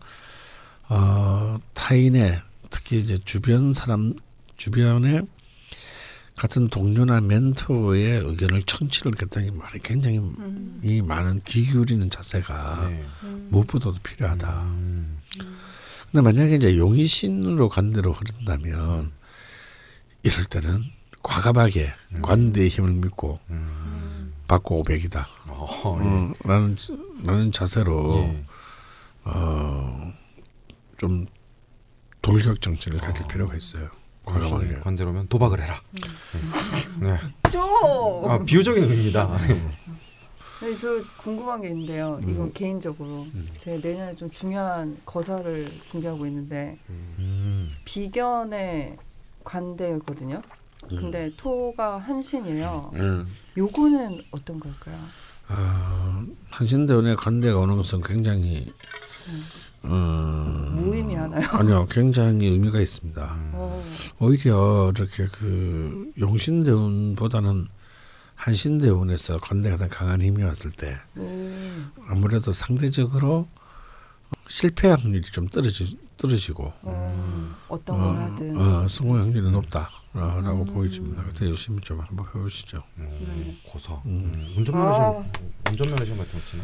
어, 타인의 특히 이제 주변 사람 주변에 같은 동료나 멘토의 의견을 청취를 했더니 말이 굉장히 음. 이 많은 귀 기울이는 자세가 네. 무엇보다도 필요하다. 음. 근데 만약에 이제 용의신으로 관대로 흐른다면 이럴 때는 과감하게 관대의 힘을 믿고 음. 받고 오백이다. 어, 예. 음, 라는 라는 자세로 예. 어좀 돌격 정신을 가질 필요가 있어요. 과감하게. 관대- 관대로면 도박을 해라. 네. 좀. 아 비유적인 의미입니다. 네, 저 궁금한 게 있는데요. 음. 이건 개인적으로 제 내년에 좀 중요한 거사를 준비하고 있는데 음. 비견의 관대거든요. 근데 토가 한신이에요. 음. 요거는 어떤 걸까요? 아, 한신대원의 관대가 가능성 굉장히 음, 무의미하나요? 아니요, 굉장히 의미가 있습니다. 어, 오히려 이렇게 그 용신대원보다는 한신대원에서 관대가 더 강한 힘이 왔을 때 음, 아무래도 상대적으로 실패 확률이 좀 떨어지, 떨어지고 어, 어떤 걸 하든 어, 성공 확률이 높다라고 보여집니다. 그때 열심히 좀 한번 해보시죠. 음, 고서. 음. 음. 운전면허 시험 아. 운전면허 시험 같은 거 치나?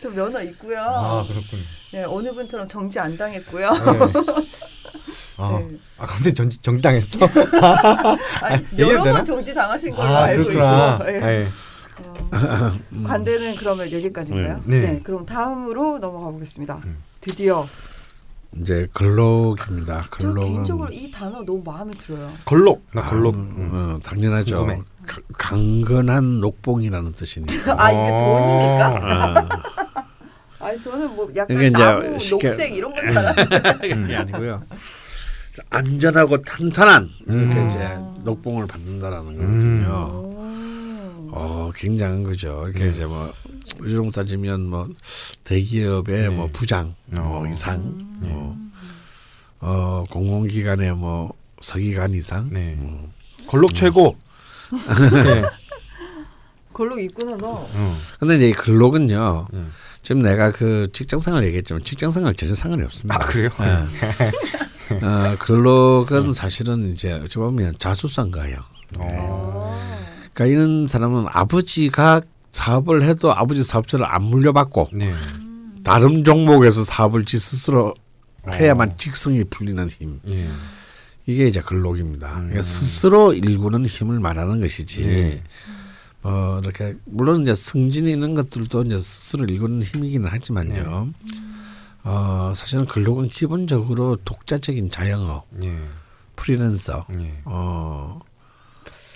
저 면허 있고요. 아 그렇군. 네, 어느 분처럼 정지 안 당했고요. 네. 아, 네. 아 갑자기 정지 정당했어. (laughs) 아니, 이게 여러? 번 정지 당하신 걸로 아 알고 그렇구나. 있고. 예. 네. 어, 관대는 그러면 여기까지인가요? 네. 네. 그럼 다음으로 넘어가 보겠습니다. 음. 드디어 이제 근록입니다. 저 근록은 개인적으로 이 단어 너무 마음에 들어요. 걸록. 나 걸록. 아, 음. 어, 당연하죠. 궁금해. 가- 강건한 녹봉이라는 뜻이니까. (laughs) 아 이게 돈입니까? 아, (laughs) 아니 저는 뭐 약간 이게 이제 나무, 쉽게- 녹색 이런 건 잘. (laughs) 그게 아니고요. 안전하고 탄탄한 이렇게 음. 이제 녹봉을 받는다라는 음. 거거든요. 오. 어, 굉장한 거죠. 이렇게 네. 이제 뭐 요즘 따지면 뭐 대기업의 네. 뭐 부장 뭐 어. 이상, 네. 뭐 어, 공공기관의 뭐 서기관 이상. 네. 음. 걸록 최고. (laughs) 네. 걸로 있구나 너. 음. 근데 이제 이 근록은요. 음. 지금 내가 그 직장생활 얘기했지만 직장생활 전혀 상관이 없습니다. 아 그래요? 예. (laughs) 어, 근록은 사실은 이제 어찌 보면 자수성가예요. 어. 그러니까 이런 사람은 아버지가 사업을 해도 아버지 사업처를 안 물려받고 네. 다른 종목에서 사업을 지 스스로 해야만 어. 직성이 풀리는 힘. 예. 이게 이제 근록입니다. 음. 그러니까 스스로 일구는 힘을 말하는 것이지. 예. 어 이렇게 물론 이제 승진 이런 것들도 이제 스스로 일구는 힘이기는 하지만요. 어 사실은 근록은 기본적으로 독자적인 자영업, 예. 프리랜서, 예. 어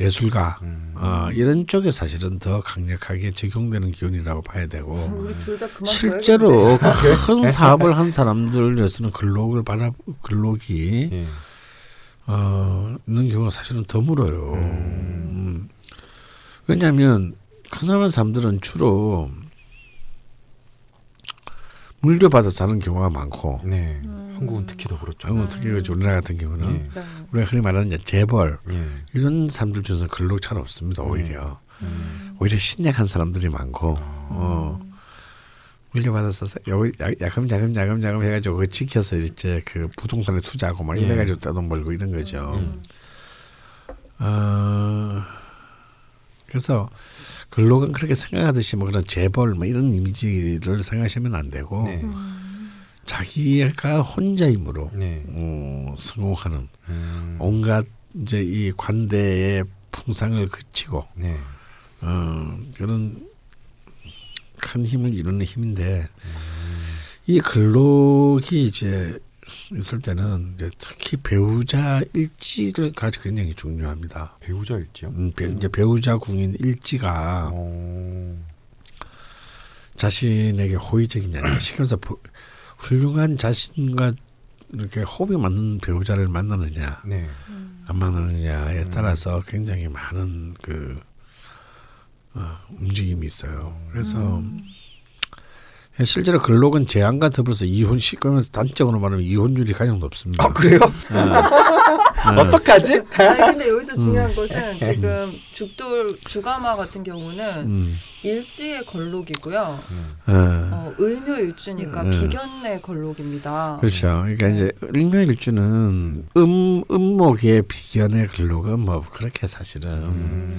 예술가 음. 어, 이런 쪽에 사실은 더 강력하게 적용되는 기운이라고 봐야 되고 그만. 실제로 큰 사업을 한 사람들에서는 근록을 받아 근록이 예. 어, 있는 경우가 사실은 드물어요. 음. 왜냐하면 큰 사람 사람들은 주로 물려받아 사는 경우가 많고 네. 한국은 특히 더 그렇죠. 한국 특히 그 우리나라 같은 경우는 예. 네. 우리가 흔히 말하는 이제 재벌 예. 이런 사람들 중에서 근록 잘 없습니다. 오히려 음. 오히려 신약한 사람들이 많고 어, 요- 야- 야금 야금 야금 야금 해가지고 그거 지켜서 이제 그 부동산에 투자하고 막 예. 이래가지고 떼돈 벌고 이런 거죠. 음. 어, 그래서 근록은 그렇게 생각하듯이 뭐 그런 재벌 뭐 이런 이미지를 생각하시면 안 되고 네. 자기가 혼자 힘으로 네. 어, 성공하는 음. 온갖 이제 이 관대의 풍상을 그치고 네. 어, 그런 큰 힘을 이루는 힘인데 이 근록이 이제 있을 때는 이제 특히 배우자 일지를 가지고 굉장히 중요합니다. 배우자 일지요? 음, 배, 이제 배우자 궁인 일지가 어. 자신에게 호의적이냐, 시켜서 훌륭한 자신과 이렇게 호흡이 맞는 배우자를 만나느냐, 네. 안 만나느냐에 음. 따라서 굉장히 많은 그 어, 움직임이 있어요. 그래서 실제로 근록은 제한과 더불어서 이혼 시그면서 단적으로 말하면 이혼율이 가장 높습니다. 아 그래요? (laughs) 어떡하지? 아니 근데 여기서 음. 중요한 것은 지금 죽돌 주가마 같은 경우는 음, 일지의 걸록이고요. 예. 어, 을묘일주니까 음. 비견의 걸록입니다. 그렇죠. 그러니까 이제 일묘일주는 음 음목의 비견의 근록은 뭐 그렇게 사실은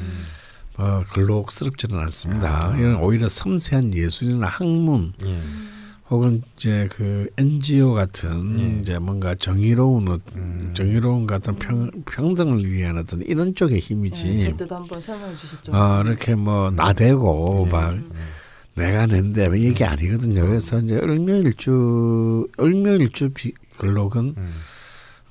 음. 뭐 근록스럽지는 않습니다. 아. 이건 오히려 섬세한 예술이나 학문 예. 혹은 이제 그 NGO 같은 예. 이제 뭔가 정의로운 어- 음. 정의로운 같은 평, 평등을 위한 어떤 이런 쪽의 힘이지. 네, 저때도 한번 설명해 주셨죠. 어 이렇게 뭐 나대고 예. 막 예. 내가 낸데 뭐 이게 아니거든요. 그래서 이제 을묘일주 을묘일주 비, 근록은 음.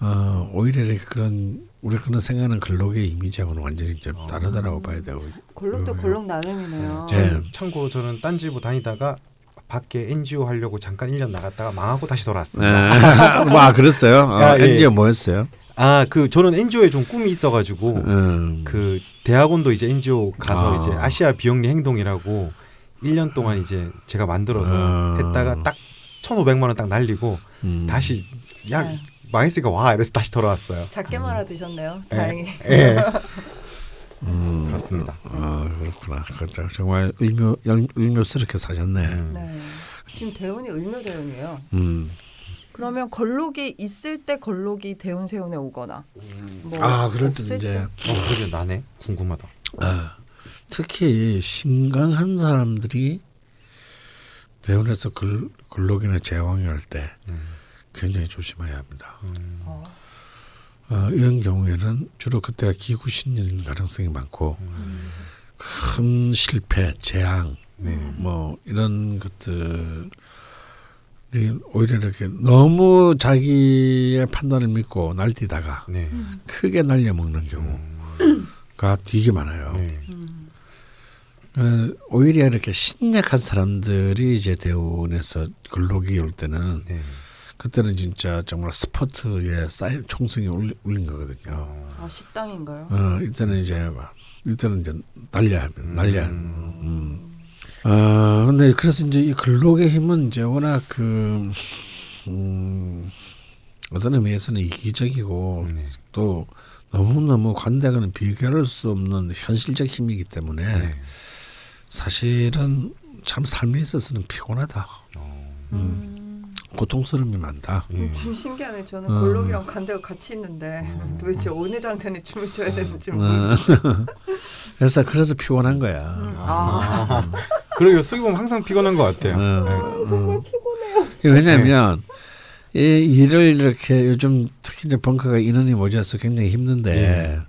어 오히려 이렇게 그런 우리가 그런 생각하는 근록의 이미지하고는 완전히 좀 어. 다르다라고 봐야 되고. 걸록도 음. 걸록 나름이네요. 네. 참고로 저는 딴지부 다니다가 밖에 NGO 하려고 잠깐 1년 나갔다가 망하고 다시 돌아왔습니다. 네. (laughs) 와 그랬어요. 어, 아, 예. NGO 뭐였어요? 아 그 저는 NGO에 좀 꿈이 있어가지고 음. 그 대학원도 이제 NGO 가서 아. 이제 아시아 비영리 행동이라고 1년 동안 이제 제가 만들어서 아. 했다가 딱 1,500만 원 딱 날리고 음. 다시 야 네. 망했으니까 와 이래서 다시 돌아왔어요. 작게 말아 드셨네요. 예. 다행히. 예. 음. 그렇습니다. 아 그렇구나. 그렇죠. 정말 을묘 열- 을묘스럽게 사셨네. 음. 네. 지금 대운이 을묘 대운이에요. 음. 그러면 걸록이 있을 때 걸록이 대운 세운에 오거나 뭐 아 그럴 때 이제 어, 그러게 나네. 궁금하다. 아, 특히 신강한 사람들이 대원에서 글, 근록이나 제왕이 할 때 음. 굉장히 조심해야 합니다. 음. 어, 어, 이런 경우에는 주로 그때가 기구 신년인 가능성이 많고 음. 큰 실패, 재앙, 네. 뭐 이런 것들이 오히려 이렇게 너무 자기의 판단을 믿고 날뛰다가 네. 크게 날려먹는 경우가 되게 많아요. 네. 음. 어, 오히려 이렇게 신약한 사람들이 이제 대운에서 근록이 올 때는 네. 그때는 진짜 정말 스포트에 쌓인 총성이 울린, 울린 거거든요. 아 식당인가요? 어, 이때는 이제 막 이때는 이제 날려야 합니다. 날려야. 음. 음. 아 근데 그래서 이제 이 근록의 힘은 이제 워낙 그 음, 어떤 의미에서는 이기적이고 네. 또 너무 너무 관대하고는 비교할 수 없는 현실적 힘이기 때문에 네. 사실은 참 삶에 있어서는 피곤하다. 어. 음. 고통스러움이 많다. 예. 좀 신기하네. 저는 음. 걸록이랑 관대가 같이 있는데 음. 도대체 어느 장단에 춤을 춰야 되는지 어, 모르겠어요. (laughs) 그래서 그래서 피곤한 거야. 음. 아, (laughs) 그러게요. 쓰기 보면 항상 피곤한 것 같아요. 어, 정말 어. 피곤해요. 왜냐하면 이 일을 이렇게 요즘 특히 이제 벙커가 인원이 모자라서 굉장히 힘든데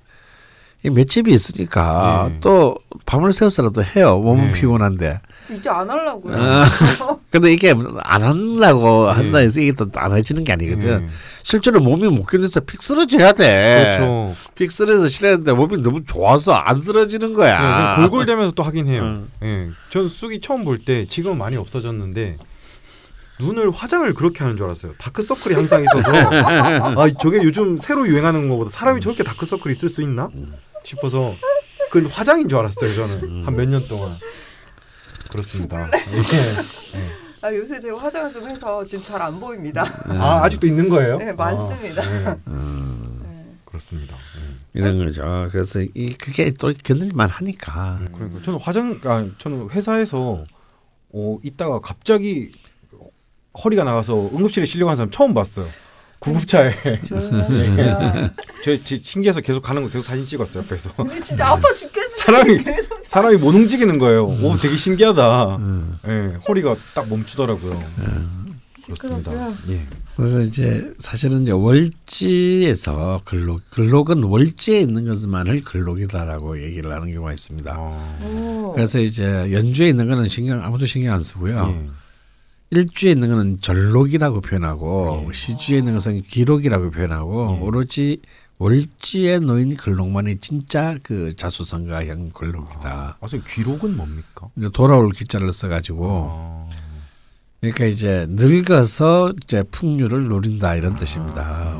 이 맷집이 있으니까 네. 또 밤을 새워서라도 해요. 몸은 네. 피곤한데. 이제 안 하려고요. 아. (laughs) 근데 이게 안 하려고 네. 한다 해서 이게 또 안 해지는 게 아니거든. 네. 실제로 몸이 못 견뎌서 픽 쓰러져야 돼. 그렇죠. 픽 쓰러져서 싫어했는데 몸이 너무 좋아서 안 쓰러지는 거야. 네, 골골대면서 또 하긴 해요. 음. 예, 전 쑥이 처음 볼 때 지금은 많이 없어졌는데 눈을 화장을 그렇게 하는 줄 알았어요. 다크서클이 항상 있어서 (laughs) 아 저게 요즘 새로 유행하는 것보다 사람이 저렇게 다크서클이 있을 수 있나 싶어서 그 화장인 줄 알았어요. 저는 한 몇 년 동안 그렇습니다. 예. (laughs) 예. 아 요새 제가 화장을 좀 해서 지금 잘 안 보입니다. 아 아직도 있는 거예요? 네, 많습니다. 아, 예. 음, 네. 그렇습니다. 예. 이런 거죠. 그래서 이 그게 또 견딜만 하니까. 음, 그러니까 저는 화장 아 저는 회사에서 어 있다가 갑자기 허리가 나가서 응급실에 실려간 사람 처음 봤어요. 구급차에. 저 지- (laughs) 신기해서 계속 가는 거 계속 사진 찍었어요 옆에서 근데 진짜 아파 죽겠는데 사람이 계속 사람이 못 움직이는 거예요. 오 되게 신기하다. 음. 예, 허리가 딱 멈추더라고요. 그렇습니다. 시끄럽고요. 예. 그래서 이제 사실은 이제 월지에서 근록 근록은 월지에 있는 것만을 근록이다라고 얘기를 하는 경우가 있습니다. 어, 오. 그래서 이제 연주에 있는 거는 신경 아무도 신경 안 쓰고요. 예. 일주에 있는 것은 절록이라고 표현하고 예. 시주에 있는 것은 기록이라고 표현하고 예. 오로지 월지에 놓인 글록만이 진짜 그 자수성가형 글록이다. 아, 선생님 기록은 뭡니까? 이제 돌아올 기자를 써가지고 아, 그러니까 이제 늙어서 이제 풍류를 누린다 이런 뜻입니다.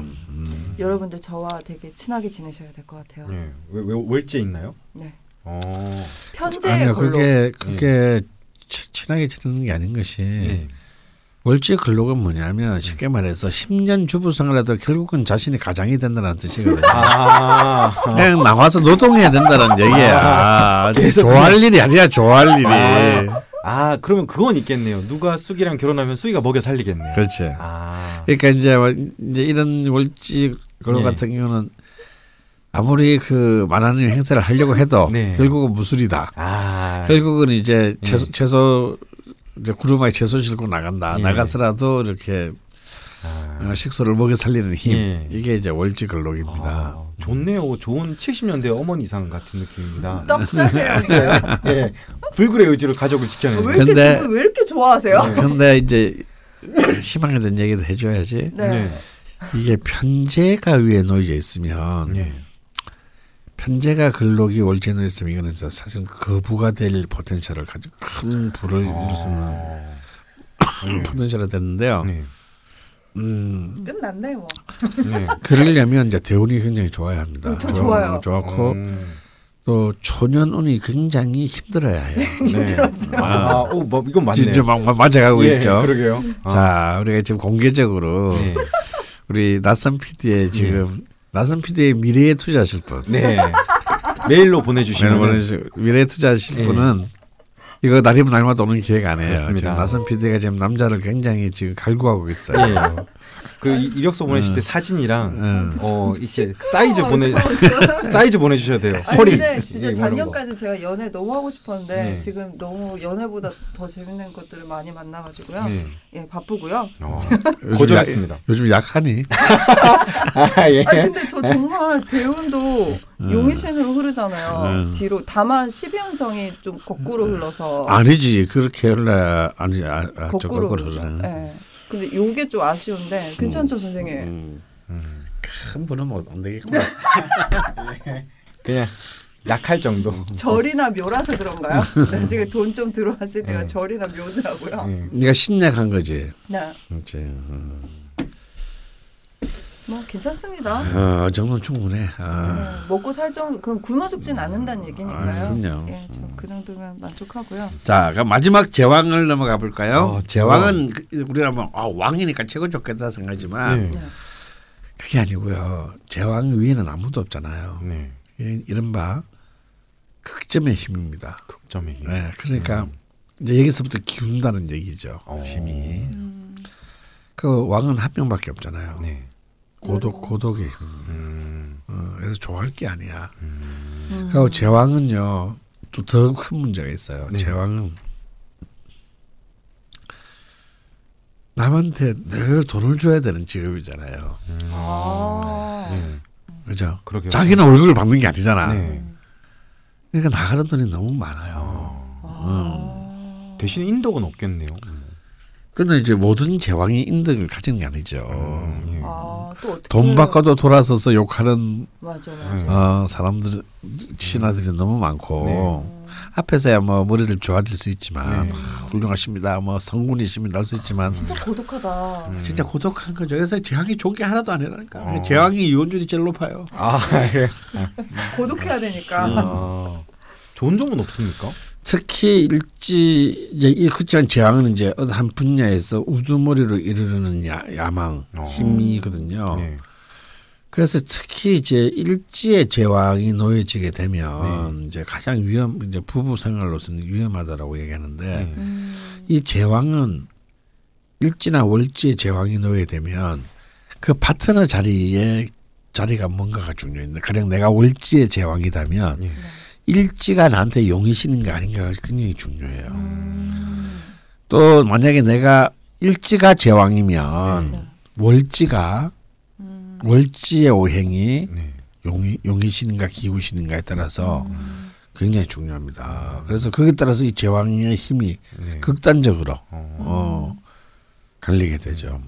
여러분들 저와 되게 친하게 지내셔야 될 것 같아요. 예. 왜, 왜 월제 있나요? 네. 어. 편제 아니요 걸로 그게 그게 치- 친하게 지내는 게 아닌 것이 네. 월지 글록은 뭐냐면 쉽게 말해서 10년 주부 생활해도 결국은 자신이 가장이 된다는 뜻이거든요. 아. (laughs) 그냥 나와서 노동해야 된다는 얘기야. 좋아할 일이 아니야, 좋아할 일이. 아. 아, 그러면 그건 있겠네요. 누가 쑥이랑 결혼하면 쑥이가 먹여 살리겠네요. 그렇지. 아. 그러니까 이제 와- 이제 이런 월지 글록 예. 같은 경우는 아무리 그 많은 행사를 하려고 해도 네. 결국은 무술이다. 아. 결국은 이제 채소, 예. 채소 이제 구루마에 채소 싣고 나간다. 예. 나가서라도 이렇게 아. 어, 식소를 먹여 살리는 힘. 예. 이게 이제 월지 글록입니다. 아, 좋네요. 좋은 70년대 어머니상 같은 느낌입니다. 떡사세요인가요? (laughs) 예. 불굴의 의지로 가족을 지켜내는. 왜 이렇게 근데- 왜 이렇게 좋아하세요? 네. 근데 이제 희망에 대한 얘기도 해줘야지. 네. 네. 이게 편제가 위에 놓여져 있으면 예. 편제가 글록이 월지에 놓여 있으면 이거는 사실 거부가 될 포텐셜을 가지고 큰 불을 일으키는 네. 포텐셜이 됐는데요. 네. 음, 끝났네 뭐. 네. 그러려면 이제 대운이 굉장히 좋아야 합니다. 음, 저 좋아요. 좋고 음. 또 초년운이 굉장히 힘들어야 해요. (laughs) 네. 아, 오, 뭐 이건 맞네요. 진짜 막, 막 맞아가고 예, 있죠. 그러게요. 아, 자, 우리가 지금 공개적으로 네. 우리 낯선 PD의 지금 낯선 PD의 미래에 투자하실 분, 네. (laughs) 메일로 보내주시면 미래에 투자하실 예. 분은 이거 날이면 날마다 오는 안 해요. 그렇습니다. 지금 낯선 PD가 지금 남자를 굉장히 지금 갈구하고 있어요. 예. 그 이- 이력서 보내실 때 사진이랑 음. 어 이렇게 사이즈 보내 (laughs) 사이즈 보내주셔야 돼요. 아니 허리. 근데 진짜. 작년까지 제가 연애 너무 하고 싶었는데 네. 지금 너무 연애보다 더 재밌는 것들을 많이 만나가지고요. 네. 예 바쁘고요. 어. (laughs) 요즘 거절했습니다. 약, 요즘 약하니? (laughs) 아, 예. 아니 근데 저 정말 대운도 음. 용의신으로 흐르잖아요. 음. 뒤로 다만 12운성이 좀 거꾸로 흘러서 아니지 그렇게 할래 아니 아, 아, 저 거꾸로. 그러네. 예. 근데 요게 좀 아쉬운데 괜찮죠 선생님? 음, 음. 큰 분은 못안 되겠구나. (laughs) 그냥 약할 정도. 절이나 묘라서 그런가요? 나중에 돈 좀 들어왔을 때가 네. 절이나 묘더라고요. 예. 네가 신약한 거지. 네, 그렇지. 음. 뭐 괜찮습니다. 어, 정도는 충분해. 아. 네, 먹고 살 정도 그럼 굶어 죽진 않는다는 얘기니까요. 아, 그럼요. 예, 저그 정도면 만족하고요. 자, 그럼 마지막 제왕을 넘어가 볼까요? 어, 제왕은 그- 우리가 뭐 아, 왕이니까 최고 좋겠다 생각하지만 네. 네. 그게 아니고요. 제왕 위에는 아무도 없잖아요. 네. 이- 이른바 극점의 힘입니다. 극점의 힘. 네, 그러니까 이제 여기서부터 기운다는 얘기죠. 어. 힘이. 음, 그 왕은 한 명밖에 없잖아요. 네. 고독 고독의 힘. 음. 어, 그래서 좋아할 게 아니야. 음. 음. 그리고 제왕은요 또 더 큰 문제가 있어요. 네. 제왕은 남한테 늘 돈을 줘야 되는 직업이잖아요. 음. 아. 네. 그죠? 그러게요. 자기는 월급을 받는 게 아니잖아. 네. 그러니까 나가는 돈이 너무 많아요. 어. 아. 대신 인덕은 없겠네요. 근데 이제 모든 제왕이 인덕을 가지는 게 아니죠. 음, 예. 아, 돈 받고도 돌아서서 욕하는 맞아 맞아. 네. 어, 사람들 신하들이 너무 많고 네. 앞에서야 뭐 머리를 조아릴 수 있지만 네. 아, 훌륭하십니다. 뭐 성군이십니다 할 수 있지만 진짜 고독하다. 음. 진짜 고독한 거죠. 그래서 제왕이 좋은 게 하나도 아니라니까. 어. 제왕이 이혼율이 제일 높아요. 아, 예. 고독해야 되니까. 아. 좋은 점은 없습니까? 특히 일지 이제 이 그렇지만 제왕은 이제 어느 한 분야에서 우두머리로 이르르는 야, 야망 어. 힘이거든요. 네. 그래서 특히 이제 일지의 제왕이 놓여지게 되면 네. 이제 가장 위험 이제 부부 생활로서는 위험하다라고 얘기하는데 네. 음. 이 제왕은 일지나 월지의 제왕이 놓여 되면 그 파트너 자리에 자리가 뭔가가 중요한데 가령 내가 월지의 제왕이다면 예. 일지가 나한테 용이 시는 게 아닌가가 굉장히 중요해요. 음. 또 만약에 내가 일지가 제왕이면 네. 월지가 음. 월지의 오행이 네. 용이 용이신가 기우신가에 따라서 음. 굉장히 중요합니다. 그래서 거기에 따라서 이 제왕의 힘이 네. 극단적으로 어. 어 갈리게 되죠.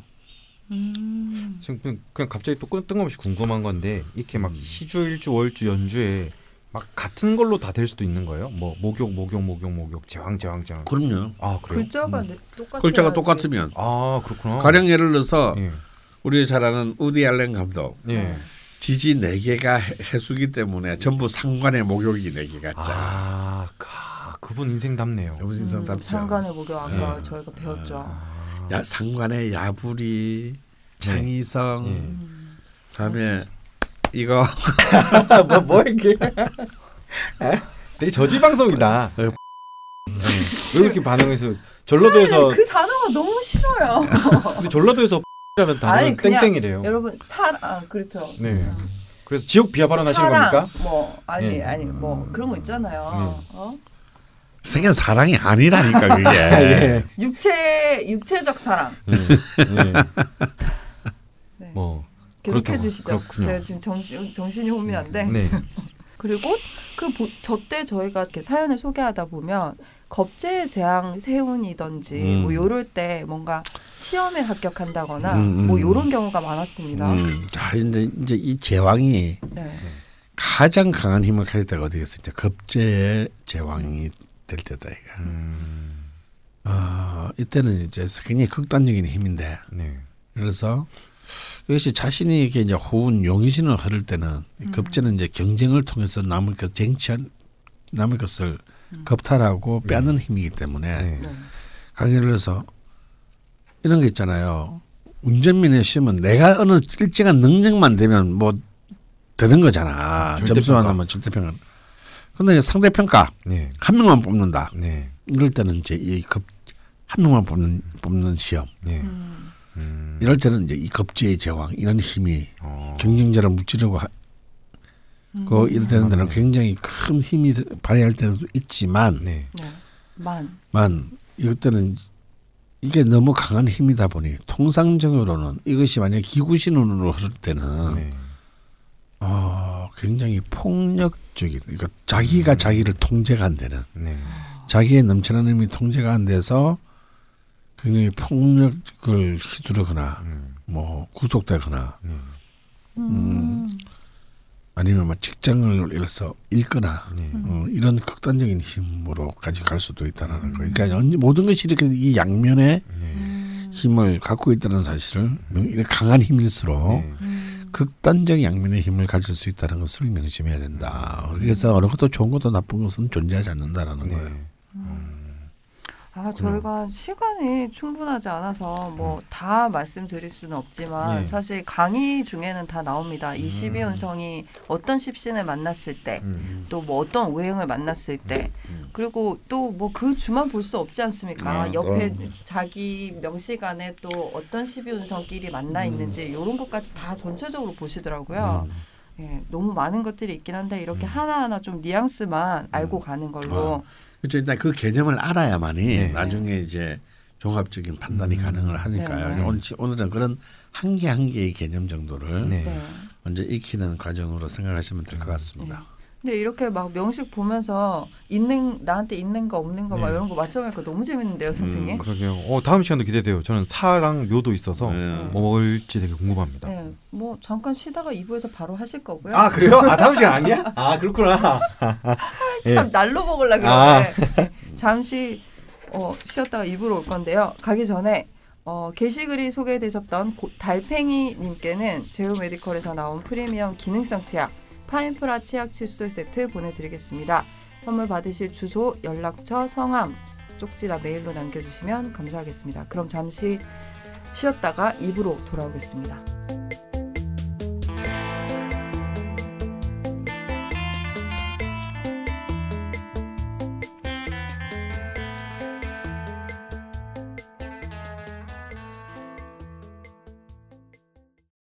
음. 지금 그냥- 갑자기 또 끈- 뜬금없이 궁금한 건데 이렇게 막 시주, 일주, 월주, 연주에 막 같은 걸로 다 될 수도 있는 거예요? 뭐 목욕, 목욕, 목욕, 목욕, 제왕, 제왕, 제왕. 그럼요. 아 그래요? 글자가 네, 똑같아. 글자가 똑같으면 아 그렇구나. 가령 예를 들어서 예. 우리 잘 아는 우디 알렌 감독 예. 지지 네 개가 해- 해수기 때문에 전부 상관의 목욕이 네 개가 짜. 아, 가, 그분 인생답네요. 너무 신선답죠. 음, 상관의 목욕 아까 네. 저희가 배웠죠. 아, 야, 상관의 야부리, 창의성, 예. 음. 다음에 이거 (laughs) 뭐, 뭐 이게? (laughs) 되게 저지 방송이다. 네. 왜 이렇게 반응해서 전라도에서 그 단어가 너무 싫어요. (laughs) 근데 전라도에서 아니, 그냥 땡땡이래요. 여러분 사랑 아, 그렇죠. 네. 그래서 지옥 비하 발언하시는 사랑, 겁니까? 뭐 아니 네. 아니 뭐 그런 거 있잖아요. 어? 생긴 사랑이 아니라니까 그게. 예. 육체 육체적 사랑 예. 예. 네. 뭐 계속 그렇다고. 해주시죠. 그렇군요. 제가 지금 정신 정신이 혼미한데 네. (laughs) 그리고 그 저때 저희가 이렇게 사연을 소개하다 보면 겁제의 재앙 세운이던지 음. 뭐 요럴 때 뭔가 시험에 합격한다거나 음, 음. 뭐 요런 경우가 많았습니다. 음, 자 이제 이제 이 제왕이 네. 가장 강한 힘을 가질 때가 어디겠어? 이제 급제의 제왕이 될 때다 이가. 음, 어, 이때는 이제 굉장히 극단적인 힘인데 네. 그래서 이것이 자신이 이렇게 이제 호운 용신을 흐를 때는 음. 급제는 이제 경쟁을 통해서 남의 것 쟁취한 남의 것을 음. 겁탈하고 빼는 힘이기 때문에 네. 네. 가령 예를 들어서 이런 게 있잖아요. 운전면허 시험은 내가 어느 일정한 능력만 되면 뭐 되는 거잖아. 절대평가. 점수만 하면 절대평가. 근데 이제 상대평가 네. 한 명만 뽑는다. 네. 이럴 때는 이제 이 급 한 명만 뽑는 뽑는 시험. 네. 음. 음. 이럴 때는 이제 이 겁제의 제왕 이런 힘이 어. 경쟁자를 무찌르고 하, 음. 그 이럴 때는 맞네. 굉장히 큰 힘이 발휘할 때도 있지만 네. 네. 만. 만 이것 때는 이게 너무 강한 힘이다 보니 통상적으로는 이것이 만약 기구신운으로 흐를 때는 네. 어, 굉장히 폭력적인 그러니까 자기가 자기를 통제가 안 되는 네. 자기의 넘치는 힘이 통제가 안 돼서 굉장히 폭력을 휘두르거나 음. 뭐 구속되거나 네. 음. 아니면 막 직장을 잃어서 잃거나 네. 어, 이런 극단적인 힘으로까지 갈 수도 있다는 거. 그러니까 모든 것이 이렇게 이 양면의 네. 음. 힘을 갖고 있다는 사실을 강한 힘일수록 네. 음. 극단적 양면의 힘을 가질 수 있다는 것을 명심해야 된다. 그래서 어느 것도 좋은 것도 나쁜 것은 존재하지 않는다라는 네. 거예요. 아, 저희가 시간이 충분하지 않아서 뭐 다 말씀드릴 수는 없지만 네. 사실 강의 중에는 다 나옵니다. 이 음. 12운성이 어떤 십신을 만났을 때, 음. 또뭐 어떤 오행을 만났을 때, 음. 그리고 또 뭐 그 주만 볼 수 없지 않습니까? 아, 옆에 그럼. 자기 명시간에 또 어떤 12운성끼리 만나 있는지 이런 것까지 다 전체적으로 보시더라고요. 음. 예, 너무 많은 것들이 있긴 한데 이렇게 하나하나 좀 뉘앙스만 알고 가는 걸로 그렇죠. 일단 그 개념을 알아야만이 네. 나중에 이제 종합적인 판단이 음. 가능을 하니까요. 네, 네. 오늘, 오늘은 그런 한 개 한 개의 개념 정도를 네. 네. 먼저 익히는 과정으로 생각하시면 될것 음. 같습니다. 근데 이렇게 막 명식 보면서 있는 나한테 있는 거 없는 거막 네. 이런 거 맞춰보니까 너무 재밌는데요, 선생님. 그러게요. 어, 다음 시간도 기대돼요. 저는 사랑 묘도 있어서 네. 뭐 먹을지 되게 궁금합니다. 네, 뭐 잠깐 쉬다가 2부에서 바로 하실 거고요. 아 그래요? 아 다음 시간 아니야? 아 그렇구나. (laughs) 참 날로 먹으려 아. 그러네. 잠시 어, 쉬었다가 2부로 올 건데요. 가기 전에 어, 게시글이 소개되셨던 고- 달팽이 님께는 제우 메디컬에서 나온 프리미엄 기능성 치약 파인프라 치약 칫솔 세트 보내드리겠습니다. 선물 받으실 주소, 연락처, 성함, 쪽지나 메일로 남겨주시면 감사하겠습니다. 그럼 잠시 쉬었다가 2부로 돌아오겠습니다.